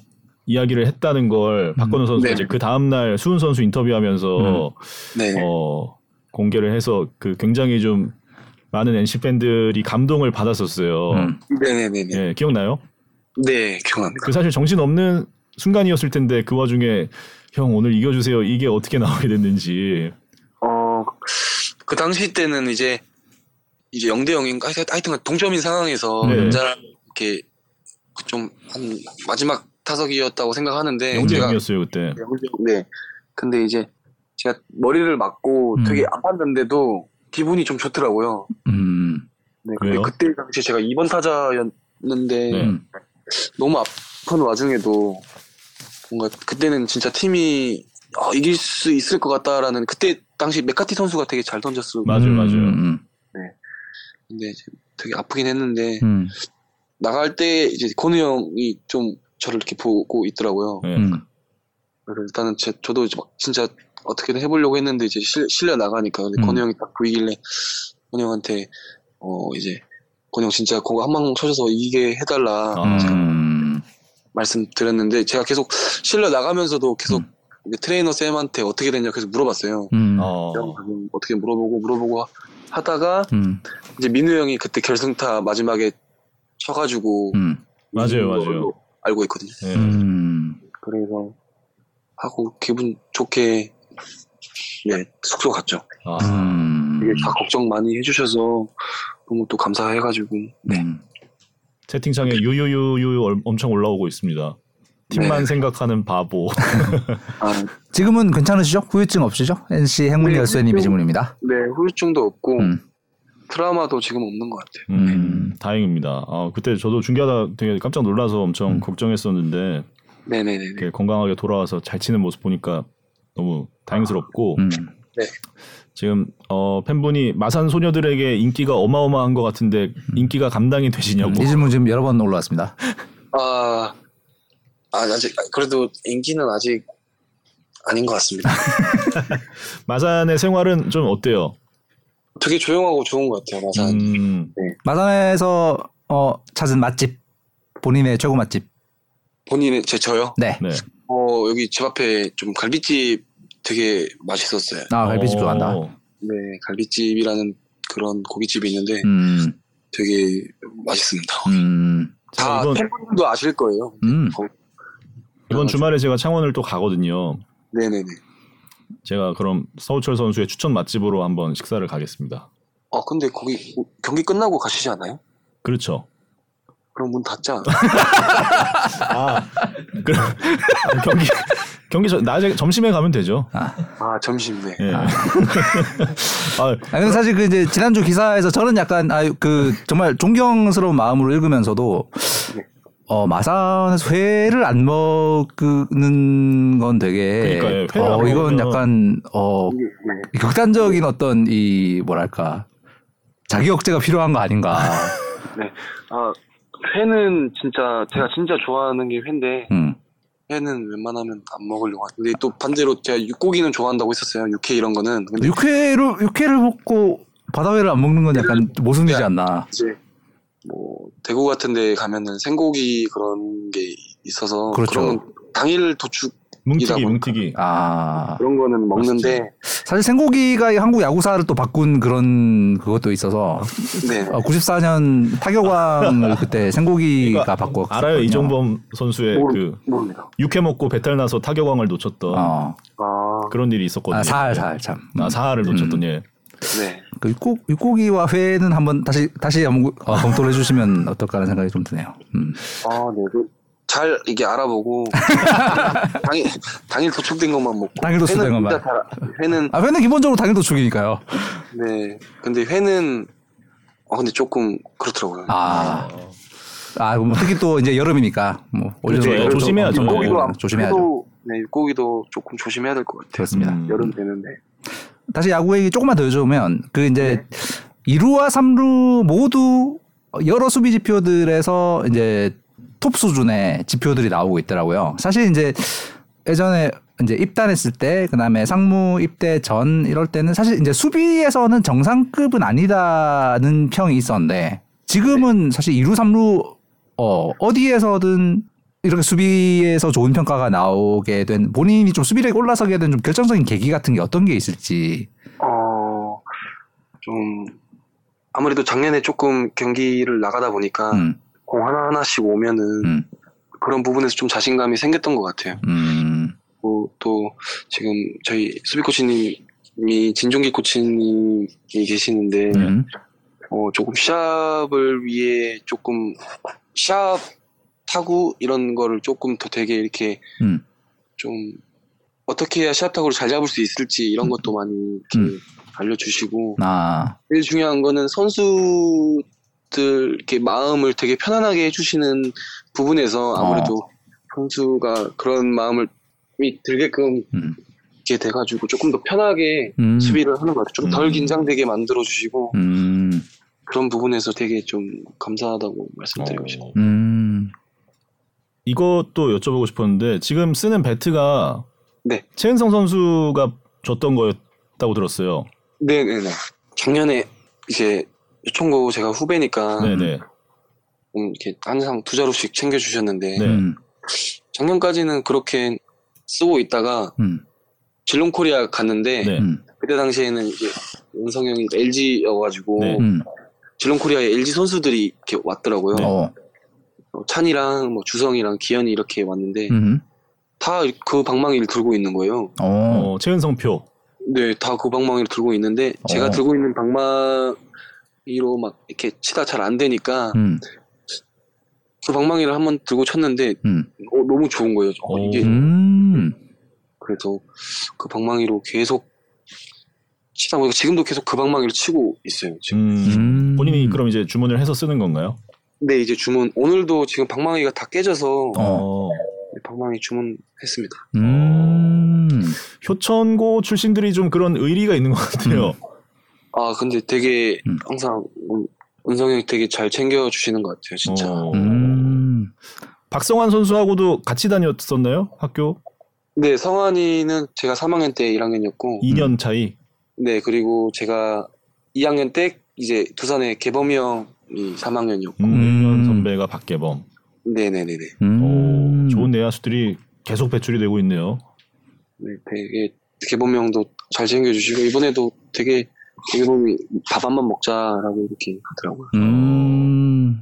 A: 이야기를 했다는 걸 박건우 선수가
D: 네.
A: 이제 그 다음 날 수훈 선수 인터뷰하면서
D: 네.
A: 어 공개를 해서 그 굉장히 좀 많은 NC 팬들이 감동을 받았었어요.
B: 음.
D: 네네네네.
A: 예, 기억나요?
D: 네, 기억납니다.
A: 그 사실 정신 없는 순간이었을 텐데 그 와중에 형 오늘 이겨주세요 이게 어떻게 나오게 됐는지
D: 어, 그 당시 때는 이제, 이제 0대 0인, 하여튼 동점인 상황에서
A: 네.
D: 이렇게 좀 한 마지막 타석이었다고 생각하는데.
A: 영대
D: 제가
A: 0이었어요 그때.
D: 네. 근데 이제 제가 머리를 맞고
B: 음.
D: 되게 아팠는데도 기분이 좀 좋더라고요.
B: 음.
D: 네. 근데? 그때 당시 제가 2번 타자였는데
A: 네.
B: 음.
D: 너무 아픈 와중에도 뭔가 그때는 진짜 팀이 어, 이길 수 있을 것 같다라는 그때 당시 메카티 선수가 되게 잘 던졌어.
A: 맞아요, 맞아요.
B: 음.
D: 근데 이제 되게 아프긴 했는데
B: 음.
D: 나갈 때 이제 건우 형이 좀 저를 이렇게 보고 있더라고요.
A: 네.
B: 음.
D: 그래서 일단은 제, 저도 이제 막 진짜 어떻게든 해보려고 했는데 이제 실, 실려 나가니까 근데
B: 음.
D: 건우 형이 딱 보이길래 건우 형한테 어 이제 건우 형 진짜 그거 한방 쳐줘서 이기게 해달라
A: 아.
B: 음.
D: 말씀드렸는데 제가 계속 실려 나가면서도 계속
B: 음.
D: 트레이너 쌤한테 어떻게 됐냐 계속 물어봤어요.
B: 음.
A: 어.
D: 어떻게 물어보고 물어보고 하- 하다가
B: 음.
D: 이제 민우 형이 그때 결승타 마지막에 쳐가지고
B: 음.
A: 맞아요, 맞아요.
D: 알고 있거든요.
A: 네.
B: 음.
D: 그래서 하고 기분 좋게 네 숙소 갔죠.
A: 아.
B: 음.
D: 이게 다 걱정 많이 해주셔서 너무 또 감사해가지고 네.
B: 음.
A: 채팅창에 유유유유 얼- 엄청 올라오고 있습니다. 팀만
D: 네.
A: 생각하는 바보. (laughs)
D: 아,
B: 지금은 괜찮으시죠? 후유증 없으시죠? NC 행운
D: 네,
B: 열쇠님의 질문입니다.
D: 네 후유증도 없고
B: 음.
D: 트라우마도 지금 없는 것 같아요.
A: 음, 다행입니다. 아, 그때 저도 중계하다 되게 깜짝 놀라서 엄청
B: 음.
A: 걱정했었는데
D: 네네네.
A: 이렇게 건강하게 돌아와서 잘 치는 모습 보니까 너무 다행스럽고
B: 음.
A: 지금 어, 팬분이 마산 소녀들에게 인기가 어마어마한 것 같은데 인기가 감당이 되시냐고.
B: 이 질문 지금 여러 번 올라왔습니다.
D: 아, 아 아직 그래도 인기는 아직 아닌 것 같습니다. (laughs)
A: 마산의 생활은 좀 어때요?
D: 되게 조용하고 좋은 것 같아요 마산.
A: 음,
B: 마산에서 어, 찾은 맛집 본인의 최고 맛집.
D: 본인의 제 저요.
B: 네.
A: 네.
D: 어 여기 집 앞에 좀 갈비집 되게 맛있었어요.
B: 아 갈비집 좋아한다.
A: 어,
D: 네 갈비집이라는 그런 고깃집이 있는데
B: 음.
D: 되게 맛있습니다.
B: 음.
D: 다
A: 이번-
D: 팬분들도 아실 거예요.
B: 음.
D: 어,
A: 이번 주말에 제가 창원을 또 가거든요.
D: 네네네.
A: 제가 그럼 서우철 선수의 추천 맛집으로 한번 식사를 가겠습니다.
D: 아 근데 거기 뭐 경기 끝나고 가시지 않아요?
A: 그렇죠.
D: 그럼 문 닫지 않아요? (laughs)
A: 아, 그럼 아, 경기 경기 전 낮에 점심에 가면 되죠.
D: 아 점심 네.
A: 예. (laughs) 아,
B: 아 근데 사실 그 이제 지난주 기사에서 저는 약간 아 그 정말 존경스러운 마음으로 읽으면서도
D: 네.
B: 어 마산에서 회를 안 먹는 건 되게
A: 그러니까요. 회를 어안
B: 이건 약간 어
D: 네.
B: 극단적인 어떤 이 뭐랄까 자기 억제가 필요한 거 아닌가. (laughs)
D: 네. 아 회는 진짜 제가 진짜 좋아하는 게 회인데
B: 음.
D: 회는 웬만하면 안 먹으려고 하는데 또 반대로 제가 육고기는 좋아한다고 했었어요. 육회 이런 거는. 근데
B: 육회를 육회를 먹고 바다회를 안 먹는 건 약간 모순이지 않나.
D: 이제 뭐 대구 같은 데 가면은 생고기 그런 게 있어서
B: 그렇죠.
D: 런건 당일 도축 보니까.
A: 뭉티기.
B: 아
D: 그런 거는 먹는데
B: 사실 생고기가 이 한국 야구사를 또 바꾼 그런 그것도 있어서
D: 네.
B: 어, 94년 타격왕을 (laughs) 그때 생고기가
A: 이거
B: 바꿨
A: 알아요 이종범 선수의
D: 모르,
A: 그
D: 모릅니다.
A: 육회 먹고 배탈 나서 타격왕을 놓쳤던
B: 어.
D: 아,
A: 그런 일이 있었거든요.
B: 아, 살, 살, 참.
A: 아, 사활을 놓쳤던 예.
D: 네.
B: 그 육고, 육고기와 회는 한번 다시, 다시 한번 어, 검토를 해주시면 어떨까 하는 생각이 좀 드네요. 음.
D: 아, 네. 그, 잘 이게 알아보고 (laughs) 당일 당일 도축된 것만 먹고
B: 당일 도축된
D: 회는
B: 것만.
D: 아- 회는
B: 아, 회는 기본적으로 당일 도축이니까요.
D: 네. 근데 회는 어 근데 조금 그렇더라고요.
B: 아. 아, 뭐 특히 또 이제 여름이니까, 뭐,
A: 그렇죠.
B: 올려놓고
A: 예, 조심해야죠.
B: 좀
D: 육고기도 안-
B: 조심해야죠.
D: 네, 육고기도 조금 조심해야 될 것 같아요.
B: 그렇습니다.
A: 음.
D: 여름 되는데.
B: 다시 야구 얘기 조금만 더 여쭤보면, 그 이제,
D: 네.
B: 2루와 3루 모두 여러 수비 지표들에서 이제 톱 수준의 지표들이 나오고 있더라고요. 사실 이제 예전에 이제 입단했을 때, 그 다음에 상무 입대 전 이럴 때는 사실 이제 수비에서는 정상급은 아니다는 평이 있었는데, 지금은 사실 2루, 3루, 어, 어디에서든 이렇게 수비에서 좋은 평가가 나오게 된 본인이 좀 수비력이 올라서게 된 좀 결정적인 계기 같은 게 어떤 게 있을지.
D: 어, 좀 아무래도 작년에 조금 경기를 나가다 보니까
B: 음,
D: 공 하나 하나씩 오면은
B: 음,
D: 그런 부분에서 좀 자신감이 생겼던 것 같아요.
B: 음,
D: 또, 또 지금 저희 수비 코치님이 진종기 코치님이 계시는데
B: 음,
D: 어, 조금 샵을 위해 조금 샵 타구 이런 거를 조금 더 되게 이렇게
B: 음.
D: 좀 어떻게 해야 샵 타구를 잘 잡을 수 있을지 이런 것도 많이 이렇게
B: 음.
D: 알려주시고
B: 아,
D: 제일 중요한 거는 선수 들 이렇게 마음을 되게 편안하게 해주시는 부분에서 아무래도
B: 어.
D: 선수가 그런 마음을 이 들게끔
B: 음,
D: 이렇게 돼가지고 조금 더 편하게
B: 음,
D: 수비를 하는 것 같아요. 좀덜
A: 음.
D: 긴장되게 만들어주시고
B: 음,
D: 그런 부분에서 되게 좀 감사하다고 말씀드리고 싶어요.
A: 어,
B: 음,
A: 이것도 여쭤보고 싶었는데 지금 쓰는 배트가
D: 네.
A: 최은성 선수가 줬던 거였다고 들었어요.
D: 네네네. 작년에 이제 요청고 제가 후배니까
A: 네네.
D: 음, 이렇게 항상 두 자루씩 챙겨주셨는데
A: 네.
B: 음,
D: 작년까지는 그렇게 쓰고 있다가
B: 음,
D: 질롱코리아 갔는데
A: 네.
B: 음,
D: 그때 당시에는 이제 은성 형이 LG여가지고
A: 네.
B: 음,
D: 질롱코리아에 LG 선수들이 이렇게 왔더라고요.
A: 네.
B: 어,
D: 어, 찬이랑 뭐 주성이랑 기현이 이렇게 왔는데
B: 음,
D: 다그 방망이를 들고 있는 거예요.
B: 어,
A: 어, 최은성표.
D: 네, 다 그 방망이를 들고 있는데 제가
B: 어.
D: 들고 있는 방망 이로 막 이렇게 치다 잘 안 되니까
B: 음,
D: 그 방망이를 한번 들고 쳤는데
B: 음,
D: 어, 너무 좋은 거예요. 어, 이게
B: 음,
D: 그래서 그 방망이로 계속 치다 보니까 지금도 계속 그 방망이를 치고 있어요. 지금.
A: 음.
B: 음.
A: 본인이 그럼 이제 주문을 해서 쓰는 건가요?
D: 근데 이제 주문 오늘도 지금 방망이가 다 깨져서
A: 어.
D: 방망이 주문했습니다.
B: 음,
A: 효천고 출신들이 좀 그런 의리가 있는 것 같아요.
D: 아 근데 되게
B: 음.
D: 항상 음, 은성이 형이 되게 잘 챙겨 주시는 것 같아요. 진짜.
A: 어.
B: 음,
A: 박성환 선수하고도 같이 다녔었나요? 학교
D: 네 성환이는 제가 3학년 때 1학년이었고
A: 2년 차이.
D: 네 그리고 제가 2학년 때 이제 두산의 개범이 형이 3학년이었고
A: 음,
B: 음.
A: 1년 선배가 박계범.
D: 네네네네
B: 음,
A: 오, 좋은 내야수들이 계속 배출이 되고 있네요.
D: 네 되게 개범이 형도 잘 챙겨주시고 이번에도 되게 개범이 밥 한 번 먹자라고 이렇게 하더라고요.
B: 음.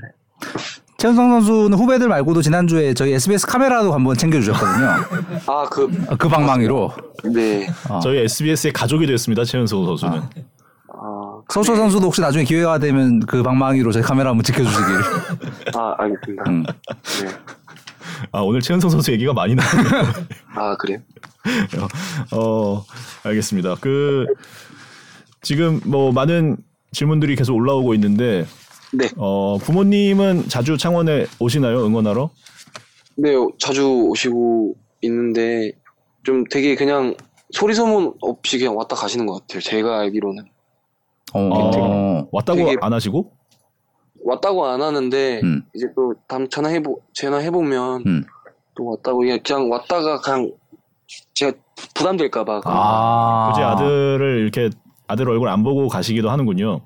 B: 최은성 선수는 후배들 말고도 지난주에 저희 SBS 카메라도 한번 챙겨주셨거든요. (laughs)
D: 아, 그,
B: 그 방망이로.
D: 네.
B: 어.
A: 저희 SBS의 가족이 됐습니다. 최은성 선수는.
D: 아,
B: 서초 선수도 혹시 나중에 기회가 되면 그 방망이로 저희 카메라 한번 지켜주시길.
D: 아 알겠습니다.
B: 음.
D: 네.
A: 아 오늘 최은성 선수 얘기가 많이 나네요.
D: 아, 그래요? (laughs)
A: 어 알겠습니다. 그 지금 뭐 많은 질문들이 계속 올라오고 있는데
D: 네.
A: 어 부모님은 자주 창원에 오시나요 응원하러?
D: 네, 자주 오시고 있는데 좀 되게 그냥 소리 소문 없이 그냥 왔다 가시는 것 같아요. 제가 알기로는
B: 어.
A: 왔다고
D: 되게-
A: 안 하시고?
D: 왔다고 안 하는데
B: 음.
D: 이제 또 다음 전화해보 전화해 보면
B: 음.
D: 또 왔다고 그냥, 그냥 왔다가 그냥 제가 부담될까봐
B: 아.
A: 굳이 아들을 이렇게 아들 얼굴 안 보고 가시기도 하는군요.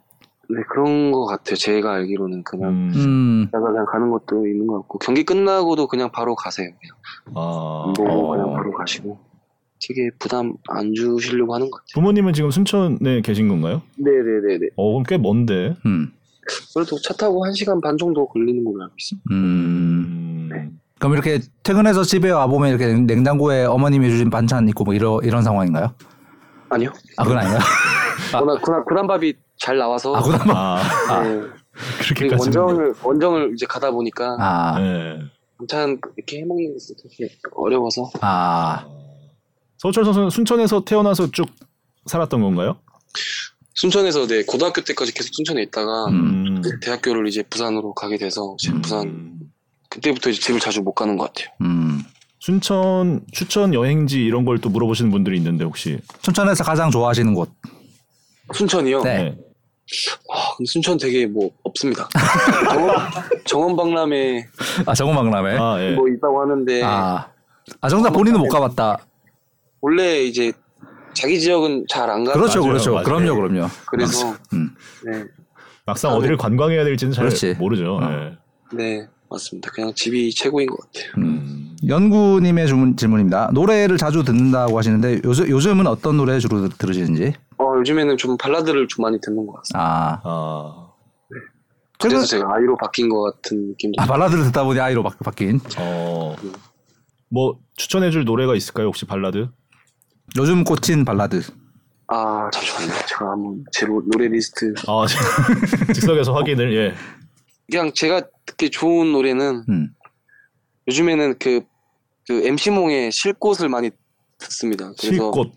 D: 네 그런 것 같아요. 제가 알기로는 그냥
A: 음,
B: 음.
D: 제가 그냥 가는 것도 있는 것 같고 경기 끝나고도 그냥 바로 가세요. 그냥
A: 아,
D: 안 보고
B: 어.
D: 그냥 바로 가시고 되게 부담 안 주시려고 하는 것 같아요.
A: 부모님은 지금 순천에 계신 건가요?
D: 네네네네.
A: 어 그럼 꽤 먼데.
B: 음.
D: 그래도 차 타고 한 시간 반 정도 걸리는 걸로 알고 있어요.
B: 음.
A: 음.
B: 그럼 이렇게 퇴근해서 집에 와 보면 이렇게 냉장고에 어머님이 주신 반찬 있고 뭐 이런 이런 상황인가요?
D: 아니요.
B: 아 그건 아닌가요? (laughs)
D: 워낙 구난 구난밥이 잘 나와서
B: 아 뭐.
A: 아
D: 네. 그리고
A: 그렇게까지.
D: 원정을 원정을 이제 가다 보니까
B: 아.
A: 네.
D: 반찬 이렇게 해먹는 게 되게 어려워서
B: 아.
A: 서철 선수는 순천에서 태어나서 쭉 살았던 건가요?
D: 순천에서 네 고등학교 때까지 계속 순천에 있다가
B: 음.
D: 대학교를 이제 부산으로 가게 돼서 지금 부산
A: 음.
D: 그때부터 이제 집을 자주 못 가는 것 같아요.
B: 음.
A: 순천 추천 여행지 이런 걸 또 물어보시는 분들이 있는데 혹시
B: 춘천에서 가장 좋아하시는 곳.
D: 순천이요?
B: 네.
D: 아, 근데 순천 되게 뭐 없습니다. (laughs) 정원, 정원 박람회
B: 아 정원박람회.
A: 아 예.
D: 뭐 있다고 하는데
B: 아. 아 정답 본인은 못 가봤다.
D: 원래 이제 자기 지역은 잘 안 가고
B: 그렇죠,
A: 맞아요,
B: 그렇죠.
A: 맞아요.
B: 그럼요, 그럼요.
D: 그래서
B: 음.
D: 네,
A: 막상 어디를 관광해야 될지는 잘
B: 그렇지.
A: 모르죠.
B: 어.
A: 예.
D: 네 맞습니다. 그냥 집이 최고인 것 같아요.
A: 음.
B: 연구님의 주문, 질문입니다. 노래를 자주 듣는다고 하시는데 요즘 요즘은 어떤 노래 주로 들- 들으시는지?
D: 어, 요즘에는 좀 발라드를 좀 많이 듣는 것 같습니다.
B: 아,
A: 아,
D: 그래서 제가 I로 바뀐 것 같은 느낌도
B: 아 발라드를 듣다 보니 I로 바, 바뀐.
A: 어, 뭐 추천해줄 노래가 있을까요? 혹시 발라드?
B: 요즘 꽂힌 발라드.
D: 아 잠시만요. 제가 한번 제 노- 노래 리스트
A: 아, (laughs) 즉석에서 확인을 예.
D: 그냥 제가 듣기 좋은 노래는
B: 음.
D: 요즘에는 그, 그 MC몽의 쉴 곳을 많이 듣습니다. 그래서
A: 쉴 곳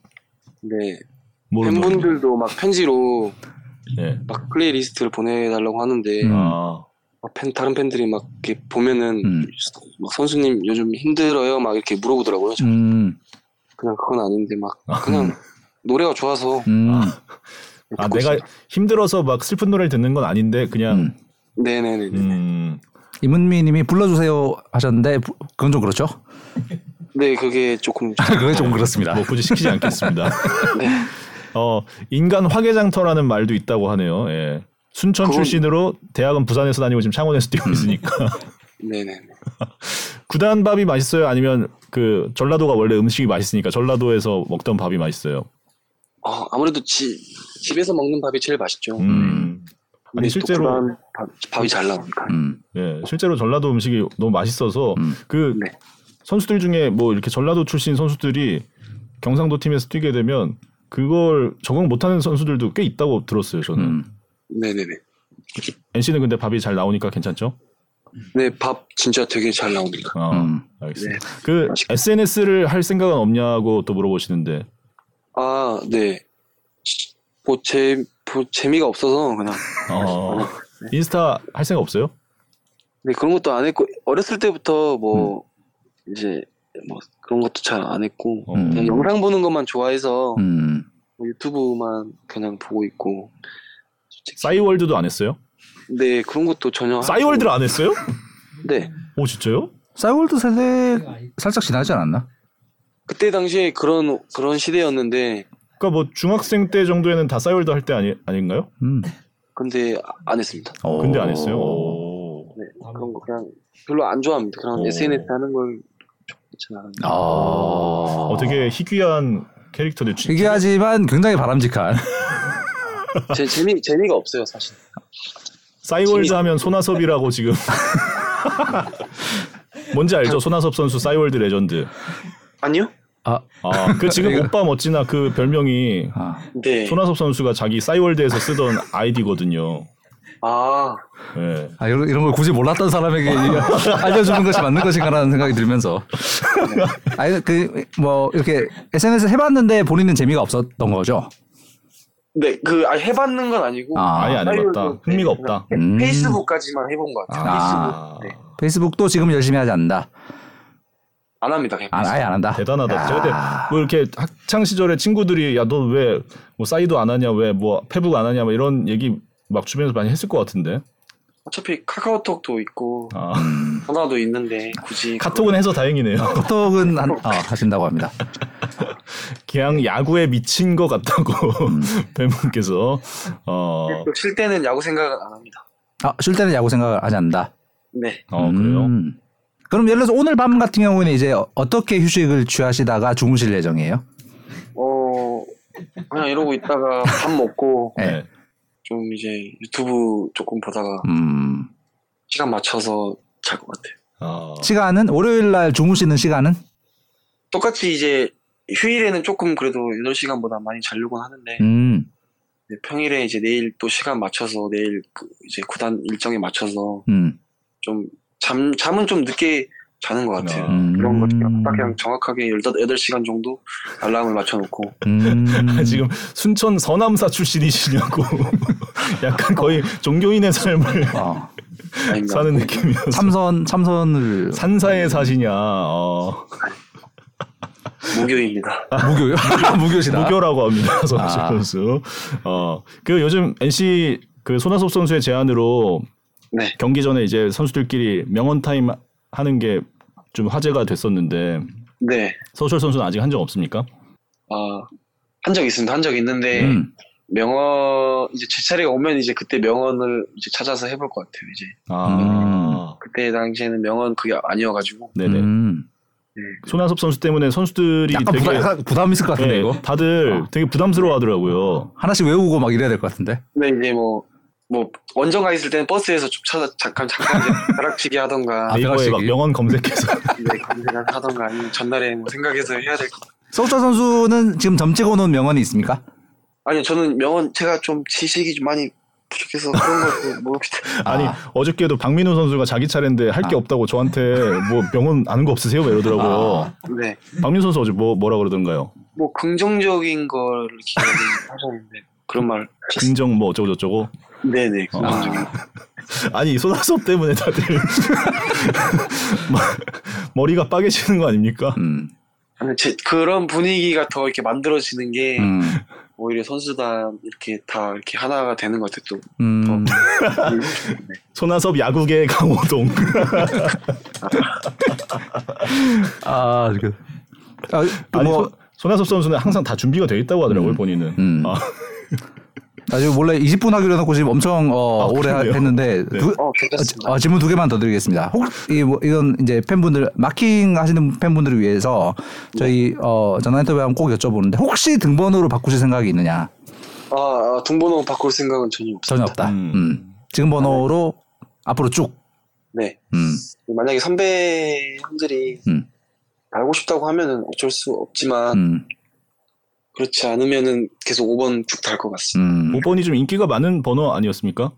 D: 네. 팬분들도 막 편지로
A: 예.
D: 막 playlist를 보내달라고 하는데
B: 음.
A: 아,
D: 막 팬, 다른 팬들이 막 이렇게 보면은
B: 음.
D: 막 선수님 요즘 힘들어요 막 이렇게 물어보더라고요. 저
B: 음.
D: 그냥 그건 아닌데 막 그냥 노래가 좋아서
B: 음.
A: 아
D: 듣고
A: 내가. 힘들어서 막 슬픈 노래를 듣는 건 아닌데 그냥
B: 음.
D: 네네네.
A: 음,
B: 이문미님이 불러주세요 하셨는데 부- 그건 좀 그렇죠.
D: 네 그게 조금 (laughs)
B: 그게 좀 그렇습니다.
A: 뭐 굳이 시키지 않겠습니다. (laughs)
D: 네.
A: 어, 인간 화개장터라는 말도 있다고 하네요. 예. 순천
D: 그건-
A: 출신으로 대학은 부산에서 다니고 지금 창원에서 뛰고 있으니까
D: 네네.
A: 구단 밥이 맛있어요? 아니면 그 전라도가 원래 음식이 맛있으니까 전라도에서 먹던 밥이 맛있어요?
D: 어, 아무래도 지, 집에서 먹는 밥이 제일 맛있죠.
A: 음.
D: 근데
A: 아니
D: 또
A: 실제로
D: 밥, 밥이 잘 나오니까.
B: 음.
A: 예, 실제로 전라도 음식이 너무 맛있어서
B: 음.
A: 그
D: 네.
A: 선수들 중에 뭐 이렇게 전라도 출신 선수들이 경상도 팀에서 뛰게 되면 그걸 적응 못하는 선수들도 꽤 있다고 들었어요. 저는
B: 음.
D: 네네네.
A: NC는 근데 밥이 잘 나오니까 괜찮죠?
D: 네, 밥 진짜 되게 잘 나옵니다.
A: 아,
B: 음.
A: 알겠습니다.
D: 네.
A: 그
D: 맛있겠다.
A: SNS를 할 생각은 없냐고 또 물어보시는데
D: 아, 네. 뭐, 재, 뭐, 재미가 없어서 그냥.
A: 어, 인스타 할 생각 없어요?
D: 네, 그런 것도 안 했고, 어렸을 때부터 뭐,
A: 음.
D: 이제, 뭐, 그런 것도 잘 안 했고,
A: 어.
B: 음.
D: 그냥 영상 보는 것만 좋아해서
B: 음.
D: 뭐 유튜브만 그냥 보고 있고.
A: 싸이월드도 안 했어요?
D: 네, 그런 것도 전혀.
A: 싸이월드를 안 했어요? (laughs)
D: 네.
A: 오 진짜요?
B: 싸이월드 세대 살짝 지나지 않았나?
D: 그때 당시에 그런, 그런 시대였는데,
A: 그러니까 뭐 중학생 때 정도에는 다 싸이월드 할 때 아니 아닌가요?
B: 음.
D: 근데 아- 안 했습니다.
B: 어.
A: 근데 안 했어요. 오.
D: 네, 그런 거 그냥 별로 안 좋아합니다. 그런
A: 오.
D: SNS 하는 걸 않아요.
B: 아.
A: 어, 되게 희귀한 캐릭터들. 지-
B: 희귀하지만 굉장히 바람직한. (laughs)
D: 제 재미 재미가 없어요 사실.
A: 싸이월드 하면 손아섭이라고 지금 (laughs) 뭔지 알죠? 손아섭 선수 싸이월드 레전드.
D: 아니요?
B: 아,
A: 아, 그 지금
B: 이거- (laughs)
A: 오빠 멋지나 그 별명이
B: 아.
D: 네.
A: 손아섭 선수가 자기 싸이월드에서 쓰던 아이디거든요.
D: 아,
A: 예.
B: 아, 이런, 이런 걸 굳이 몰랐던 사람에게 (laughs) 알려주는 것이 맞는 것인가라는 생각이 들면서. 아니, 그, 뭐, 이렇게 SNS 해봤는데 본인은 재미가 없었던 거죠.
D: 네, 그, 아, 해봤는 건 아니고.
B: 아,
A: 아예 안 해봤다.
D: 사이월드,
A: 흥미가
D: 네,
A: 없다.
B: 음.
D: 페이스북까지만 해본 것 같아요.
A: 아.
D: 페이스북. 네.
B: 페이스북도 지금 열심히 하지 않는다.
D: 안 합니다.
B: 아, 아예 안 한다.
A: 대단하다.
B: 야.
A: 근데 뭐 이렇게 학창 시절에 친구들이 야 너 왜뭐 싸이도 안 하냐 왜 뭐 페북 안 하냐 뭐 이런 얘기 막 주변에서 많이 했을 것 같은데.
D: 어차피 카카오톡도 있고,
A: 아,
D: 전화도 있는데, 굳이.
A: 카톡은 해서 다행이네요.
B: 카톡은 한, 아, 하신다고 합니다. (laughs)
A: 그냥 야구에 미친 것 같다고 (laughs) 팬분께서 어,
D: 그걸- 쉴 때는 야구 생각은 안 합니다.
B: 아, 쉴 때는 야구 생각을 하지 않는다.
D: 네.
A: 어 그래요.
B: 음. 그럼 예를 들어서 오늘 밤 같은 경우는 이제 어떻게 휴식을 취하시다가 주무실 예정이에요?
D: 어, 그냥 이러고 있다가 밥 먹고,
B: 네.
A: 네.
D: 좀 이제 유튜브 조금 보다가
B: 음.
D: 시간 맞춰서 잘 것 같아요.
A: 아,
B: 시간은 월요일 날 주무시는 시간은?
D: 똑같이 이제 휴일에는 조금 그래도 8시간보다 많이 자려고 하는데,
B: 음.
D: 네, 평일에 이제 내일 또 시간 맞춰서 내일 그 이제 구단 일정에 맞춰서
B: 음.
D: 좀 잠, 잠은 좀 늦게 자는 것 같아요.
B: 음.
D: 그런 거 그냥 딱 그냥 정확하게 18시간 정도 알람을 맞춰놓고.
B: 음. (laughs)
A: 지금 순천 서남사 출신이시냐고 (laughs) 약간 거의 종교인의 삶을 (laughs)
B: 어.
D: 아닙니다.
A: 사는 느낌이어서
B: 참선 참선을
A: 산사에 사시냐 어,
D: 무교입니다.
B: 무교요? 무교시다.
A: 무교라고 합니다 손아섭
B: 아.
A: 선수 어 그 요즘 NC 그 손아섭 선수의 제안으로
D: 네.
A: 경기 전에 이제 선수들끼리 명언 타임 하는 게 좀 화제가 됐었는데
D: 네.
A: 서철 선수는 아직 한 적 없습니까?
D: 아, 한적 있습니다. 한 적 있는데,
B: 음.
D: 명언, 이제 제 차례가 오면 이제 그때 명언을 이제 찾아서 해볼 것 같아요, 이제.
A: 아
D: 그때 당시에는 명언 그게 아니어가지고.
A: 네네
B: 음.
A: 손아섭 선수 때문에 선수들이
B: 약간
A: 되게
B: 부담, 약간 부담 있을 것 같은데
A: 예,
B: 이거
A: 다들 되게 부담스러워하더라고요.
B: 하나씩 외우고 막 이래야 될 것 같은데.
D: 근데 이제 뭐, 뭐, 원정가 있을 때는 버스에서 좀 찾아, 잠깐, 잠깐 벼락치기 하던가,
B: 아,
A: 네이버에 막
B: 대각식이?
A: 명언 검색해서
D: 이제 (laughs) 검색을 하던가, 아니면 전날에 뭐 생각해서 해야 될것 같아요.
B: 서우철 선수는 지금 점 찍어 놓은 명언이 있습니까?
D: 아니요, 저는 명언, 제가 좀 지식이 좀 많이 부족해서 그런 것도 모릅니다. (laughs)
A: 아니
B: 아.
A: 어저께도 박민호 선수가 자기 차례인데 할게
B: 아.
A: 없다고 저한테 뭐 명언 아는 거 없으세요? 막 이러더라고요.
B: 아.
D: 네.
A: 박민호 선수 어제 뭐 뭐라 그러던가요?
D: 뭐, 긍정적인 거를 기대를 하셨는데, 그런 말.
A: 긍정 뭐 어쩌고 저쩌고.
D: 네네,
A: 어. (laughs) 아니 손아섭 때문에 다들 (laughs) 막 머리가 빠개지는 거 아닙니까?
B: 음.
D: 제, 그런 분위기가 더 이렇게 만들어지는 게,
B: 음.
D: 오히려 선수단 이렇게 다 이렇게 하나가 되는 것 같아요, 또.
B: 음.
D: 네. (laughs)
A: 손아섭 야구계 강호동.
B: 아, 그. 아,
A: 아니
B: 뭐,
A: 손- 손아섭 선수는 항상 다 준비가 돼 있다고 하더라고요 본인은.
B: 음.
A: 아,
B: 아, 지금 원래 20분 하기로 해놓고 지금 엄청 어,
A: 아,
B: 오래
A: 그러네요.
B: 했는데
A: 네.
B: 두-
D: 어, 괜찮습니다.
B: 어, 질문 두 개만 더 드리겠습니다. 혹 이 뭐 이건 이제 팬분들 마킹 하시는 팬분들을 위해서 저희 어, 전화 인터뷰 하면 꼭 여쭤보는데 혹시 등번호를 바꾸실 생각이 있느냐?
D: 아, 아, 등번호 바꿀 생각은 전혀 없습니다.
B: 전혀 없다.
A: 음.
B: 음. 지금 번호로 앞으로 쭉.
D: 네.
B: 음.
D: 만약에 선배 형들이
B: 음.
D: 알고 싶다고 하면은 어쩔 수 없지만
B: 음.
D: 그렇지 않으면은 계속 5번 쭉 달 것 같습니다.
B: 음.
A: 5번이 좀 인기가 많은 번호 아니었습니까?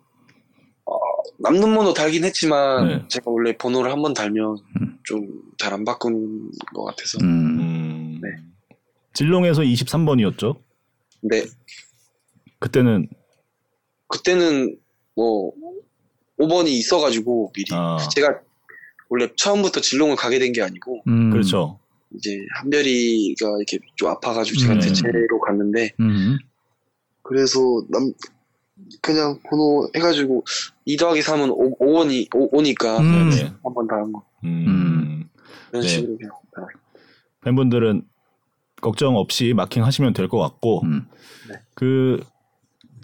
D: 남는 번호 달긴 했지만
A: 네.
D: 제가 원래 번호를 한 번 달면
B: 음.
D: 좀잘 안 바꾸는 것 같아서
B: 음.
A: 음.
D: 네.
A: 진롱에서 23번이었죠.
D: 근데
A: 그때는
D: 그때는 뭐 5번이 있어가지고 미리
A: 아.
D: 제가 원래 처음부터 진롱을 가게 된 게 아니고
B: 음.
A: 그렇죠.
D: 이제 한별이가 이렇게 좀 아파가지고 제가
B: 음.
D: 대체로 갔는데
B: 음.
D: 그래서 남 그냥 번호 해가지고 2 더하기 3은 5, 5원이 5 니까
B: 음.
A: 네네.
D: 한번 다한 거.
A: 음.
D: 이런
A: 네.
D: 식으로 그냥. 다.
A: 팬분들은 걱정 없이 마킹 하시면 될 것 같고
B: 음.
A: 그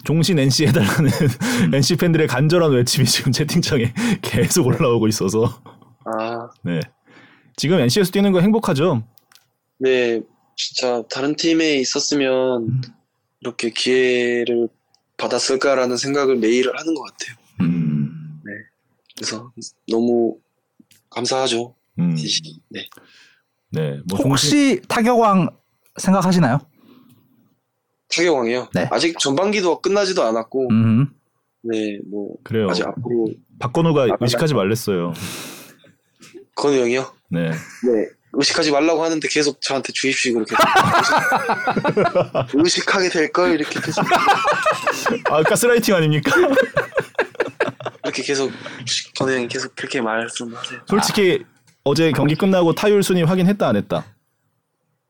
A: 종신 NC 해달라는 (laughs) NC 팬들의 간절한 외침이 지금 채팅창에 (laughs) 계속 올라오고 있어서
D: 아,
A: 네 지금 NC에서 뛰는 거 행복하죠?
D: 네, 진짜 다른 팀에 있었으면 이렇게 기회를 받았을까라는 생각을 매일 하는 것 같아요.
B: 음.
D: 그래서 너무 감사하죠.
A: 음.
D: 네.
A: 네. 뭐 종신-
B: 혹시 타격왕 생각하시나요?
D: 타격왕이요.
B: 네.
D: 아직 전반기도 끝나지도 않았고,
B: 음.
D: 네, 뭐
A: 그래요.
D: 아직 앞으로
A: 박건우가
D: 아,
A: 의식하지 말랬어요. (laughs)
D: 건우 형이요.
A: 네.
D: 네. 의식하지 말라고 하는데 계속 저한테 주입식 그렇게 (laughs) 의식하게 될 걸 이렇게 계속
A: 아 가스라이팅 아닙니까? (laughs)
D: 이렇게 계속 건우 형이 계속 그렇게 말씀하세요.
A: 솔직히 어제 경기 끝나고 타율 순위 확인했다 안 했다.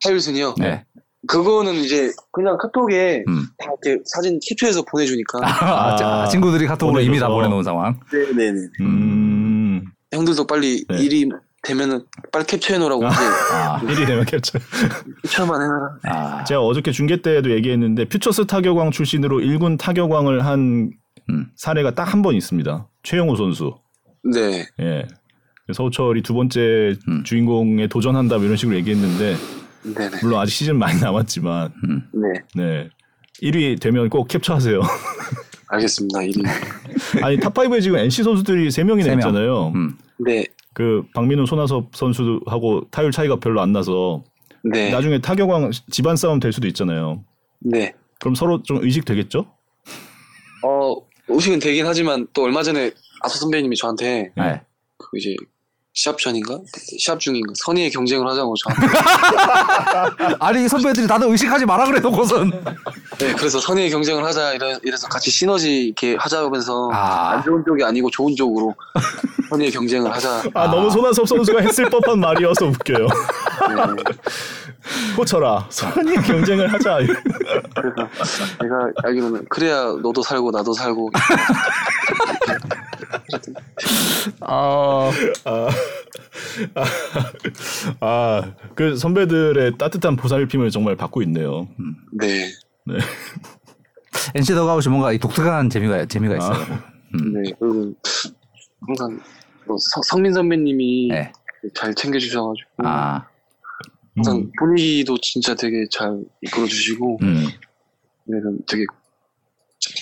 D: 타율순이요.
B: 네.
D: 그거는 이제 그냥 카톡에
B: 음.
D: 다 이렇게 사진 캡처해서 보내주니까. (laughs)
B: 아, 자, 친구들이 카톡으로 이미 다
A: 보내줘서.
B: 보내놓은 상황.
D: 네네네.
A: 음.
D: 형들도 빨리
A: 네.
D: 일이 되면은 빨리 캡처해 놓으라고 이제
B: 아,
A: 1위 되면 캡처.
D: 캡처만 해놔라.
B: 아,
A: 제가 어저께 중계 때도 얘기했는데 퓨처스 타격왕 출신으로 1군 타격왕을 한
B: 음.
A: 사례가 딱 한 번 있습니다. 최형우 선수.
D: 네.
A: 예. 서호철이 두 번째
B: 음.
A: 주인공에 도전한다 뭐 이런 식으로 얘기했는데
D: 네네.
A: 물론 아직 시즌 많이 남았지만
D: 네.
A: 네. 1위 되면 꼭 캡처하세요.
D: 알겠습니다. 일이.
A: 아니 top 5에 지금 NC 선수들이 3명이나
B: 세 명.
A: 있잖아요.
B: 음.
D: 네.
A: 그 박민우 손아섭 선수하고 타율 차이가 별로 안 나서
D: 네.
A: 나중에 타격왕 집안 싸움 될 수도 있잖아요.
D: 네.
A: 그럼 서로 좀 의식 되겠죠?
D: 어, 의식은 되긴 하지만 또 얼마 전에 아서 선배님이 저한테
B: 네.
D: 그 이제 시합 전인가? 시합 중인가? 선의의 경쟁을 하자고 저한테. (laughs)
B: 아니 선배들이 다들 의식하지 마라 그래 놓고선.
D: 네, 그래서 선의의 경쟁을 하자 이래, 이래서 같이 시너지 이렇게 하자면서
B: 아.
D: 안 좋은 쪽이 아니고 좋은 쪽으로 선의의 경쟁을 하자.
A: 아, 너무 손아섭 선수가 했을 법한 말이어서 웃겨요.
D: 네.
A: 호철아, 선의 경쟁을 하자.
D: 그래서 내가 알기로는 그래야 너도 살고 나도 살고 (laughs)
B: 아,
A: 아, 그 선배들의 따뜻한 보살핌을 정말 받고 있네요.
D: 네.
A: 네.
B: NC 더가웃이 뭔가 이 독특한 재미가 재미가 있어요.
D: 네. 그리고 항상 뭐 서- 성민 선배님이
B: 네.
D: 잘 챙겨주셔가지고
B: 아,
D: 항상
A: 음.
D: 분위기도 진짜 되게 잘 이끌어주시고
B: 음,
D: 네, 되게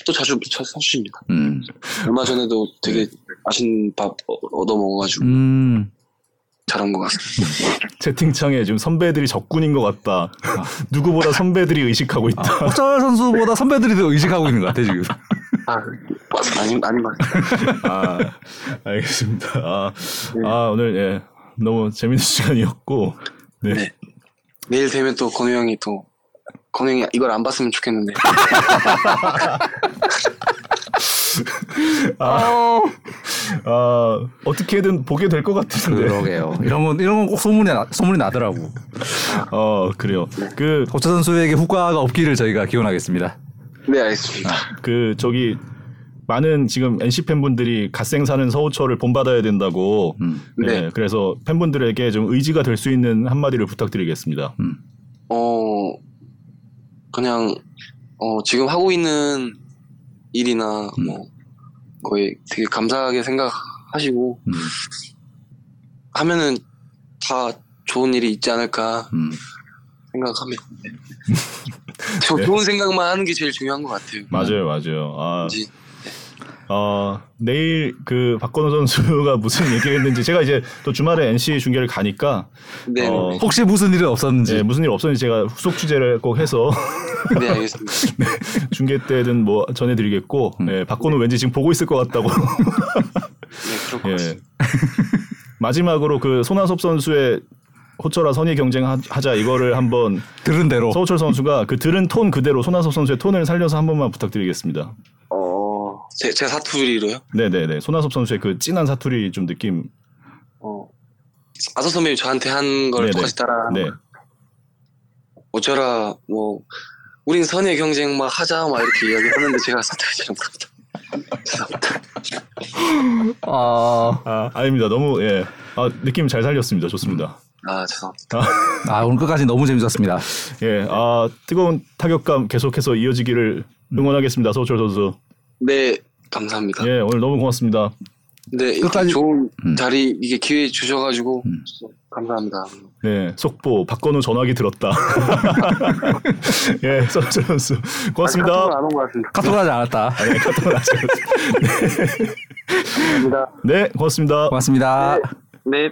D: 또 자주 자- 사주십니다.
B: 음,
D: 얼마 전에도 되게 맛있는 밥 어- 얻어 먹어가지고
B: 음.
D: 잘한 것 같습니다. (laughs)
A: 채팅창에 지금 선배들이 적군인 것 같다.
B: 아. (laughs)
A: 누구보다 선배들이 의식하고 있다.
B: 호철 선수보다 선배들이 더 의식하고 있는 것 같아 지금.
D: 아, 아니 아니 말.
A: 아, 알겠습니다. 아,
D: 네.
A: 아, 오늘 예, 너무 재밌는 시간이었고. 네.
D: 네. 내일 되면 또 건우 형이 또 건우 형이 이걸 안 봤으면 좋겠는데. (laughs)
A: 아, 아, 어떻게든 보게 될 것 같은데.
B: 그러게요. 이런 건 이런 건 꼭 소문이 나, 소문이 나더라고.
A: 어, 그래요. 그,
B: 호철 선수에게 후과가 없기를 저희가 기원하겠습니다.
D: 네 알겠습니다.
A: 그, 저기, 많은 지금 NC 팬분들이 갓생 사는 서우철을 본받아야 된다고.
B: 음.
A: 네.
D: 네.
A: 그래서 팬분들에게 좀 의지가 될 수 있는 한마디를 부탁드리겠습니다.
D: 어 그냥 어 지금 하고 있는 일이나
B: 음.
D: 뭐 거의 되게 감사하게 생각하시고
B: 음,
D: 하면은 다 좋은 일이 있지 않을까
B: 음.
D: 생각합니다. (laughs) 저
A: 네.
D: 좋은 생각만 하는 게 제일 중요한 것 같아요.
A: 맞아요, 맞아요. 아, 어, 내일 그 박건우 선수가 무슨 얘기를 했는지 제가 이제 또 주말에 NC 중계를 가니까
D: 네,
A: 어,
D: 네,
B: 혹시 무슨 일이 없었는지.
A: 네, 무슨 일 없었는지 제가 후속 취재를 꼭 해서 (laughs)
D: 네, 알겠습니다.
A: 중계 때든 뭐 전해드리겠고 예, 박건우 왠지 지금 보고 있을 것 같다고.
D: 네, 그럴 것
A: 예. 마지막으로 그 손아섭 선수의 호철아 선의 경쟁 하- 하자 이거를 한번
B: 들은 대로.
A: 서우철 선수가 그 들은 톤 그대로 손아섭 선수의 톤을 살려서 한 번만 부탁드리겠습니다.
D: 어, 제, 제 사투리로요?
A: 네네네. 손아섭 선수의 그 진한 사투리 좀 느낌.
D: 어, 아서 선배님이 저한테 한 걸. 똑같이 따라
A: 네.
D: 어쩌라 뭐 우린 선의 경쟁 막 하자 막 이렇게 이야기 하는데 제가 사투리 잘 모릅니다. 죄송합니다.
B: 아,
A: 아, 아닙니다. 너무 예. 아, 느낌 잘 살렸습니다. 좋습니다.
D: 아 죄송합니다.
B: 아 오늘 끝까지 너무 재밌었습니다.
A: 예. 아, 뜨거운 타격감 계속해서 이어지기를 응원하겠습니다. 서우철 선수.
D: 네 감사합니다.
A: 예, 오늘 너무 고맙습니다.
D: 네 이렇게
B: 끝까지-
D: 좋은
B: 음.
D: 자리 이게 기회 주셔가지고 감사합니다.
A: 네, 속보 박건우 전화기 들었다. (laughs) 예, 선수 고맙습니다.
D: 안온 것 같습니다.
B: 카톡 하지 않았다.
A: 네.
D: 감사합니다.
A: 네, 고맙습니다.
B: 고맙습니다.
D: 네. 네.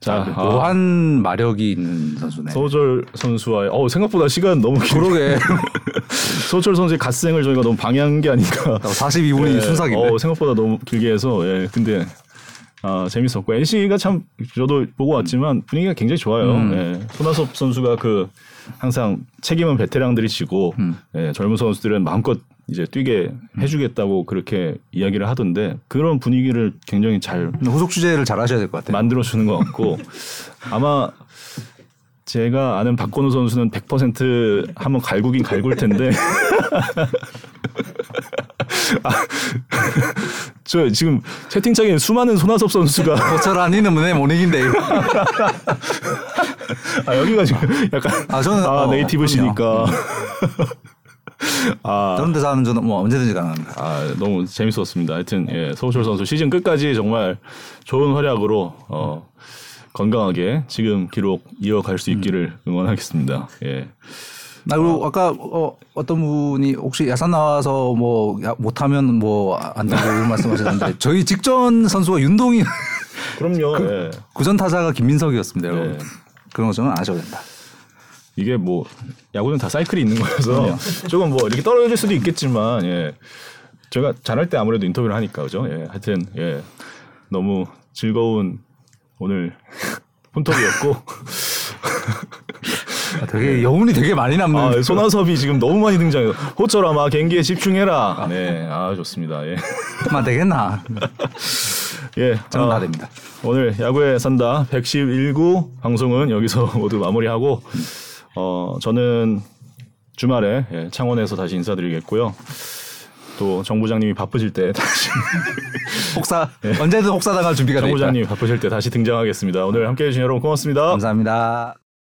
A: 자, 아,
B: 묘한 마력이 있는 선수네.
A: 소절 선수와의 어 생각보다 시간 너무 길.
B: 그러게. (laughs)
A: 소철 선수의 갓생을 저희가 너무 방해한 게 아닌가.
B: 42분이 (laughs)
A: 예,
B: 순삭이네.
A: 어, 생각보다 너무 길게 해서 예, 근데 아, 재밌었고 NC가 참 저도 보고 왔지만 분위기가 굉장히 좋아요.
B: 음.
A: 예, 손아섭 선수가 그 항상 책임은 베테랑들이 지고
B: 음.
A: 예, 젊은 선수들은 마음껏 이제 뛰게 해주겠다고 그렇게 이야기를 하던데 그런 분위기를 굉장히 잘
B: 후속 주제를 잘 하셔야 될 것 같아요.
A: 만들어 주는 것 같고 (laughs) 아마 제가 아는 박건우 선수는 100% 한번 갈구긴 갈굴 텐데 (laughs) 아, 저 지금 채팅창에 수많은 손아섭 선수가
B: 고철 아니는 내 모닝인데.
A: 아 여기가 지금 약간
B: 아, 저는-
A: 아,
B: 어,
A: 네이티브시니까 아
B: 그런 데서 하는 저는 뭐 언제든지 가능합니다.
A: 아, 너무 재밌었습니다. 하여튼 예, 서우철 선수 시즌 끝까지 정말 좋은 활약으로 어, 건강하게 지금 기록 이어갈 수 있기를 응원하겠습니다. 예.
B: 나 그리고 아까 어, 어떤 분이 혹시 야산 나와서 뭐 야, 못하면 뭐 안 되고 이런 말씀하셨는데 (laughs) 저희 직전 선수가 윤동이
A: 그럼요. (laughs) 예.
B: 구전 타자가 김민석이었습니다. 여러분.
A: 네.
B: 그런 거 저는 안 하셔도 된다.
A: 이게 뭐 야구는 다 사이클이 있는 거여서 조금 뭐 이렇게 떨어질 수도 있겠지만 예. 제가 잘할 때 아무래도 인터뷰를 하니까 그죠. 예. 하여튼 예. 너무 즐거운 오늘 폰톡이었고
B: 아, 되게 여운이 되게 많이 남는.
A: 아, 손아섭이 지금 너무 많이 등장해요. 호철아마 경기에 집중해라. 네, 아 좋습니다. 예,
B: 만 되겠나?
A: 예,
B: 저는
A: 아. 오늘 야구에 산다 111구 방송은 여기서 (laughs) 모두 마무리하고 어 저는 주말에 예, 창원에서 다시 인사드리겠고요. 또 정 부장님이 바쁘실 때 다시 (laughs)
B: 혹사 언제든 혹사 당할 준비가
A: 정
B: 되어 있다.
A: 부장님이 바쁘실 때 다시 등장하겠습니다. 오늘 함께해 주신 여러분 고맙습니다.
B: 감사합니다.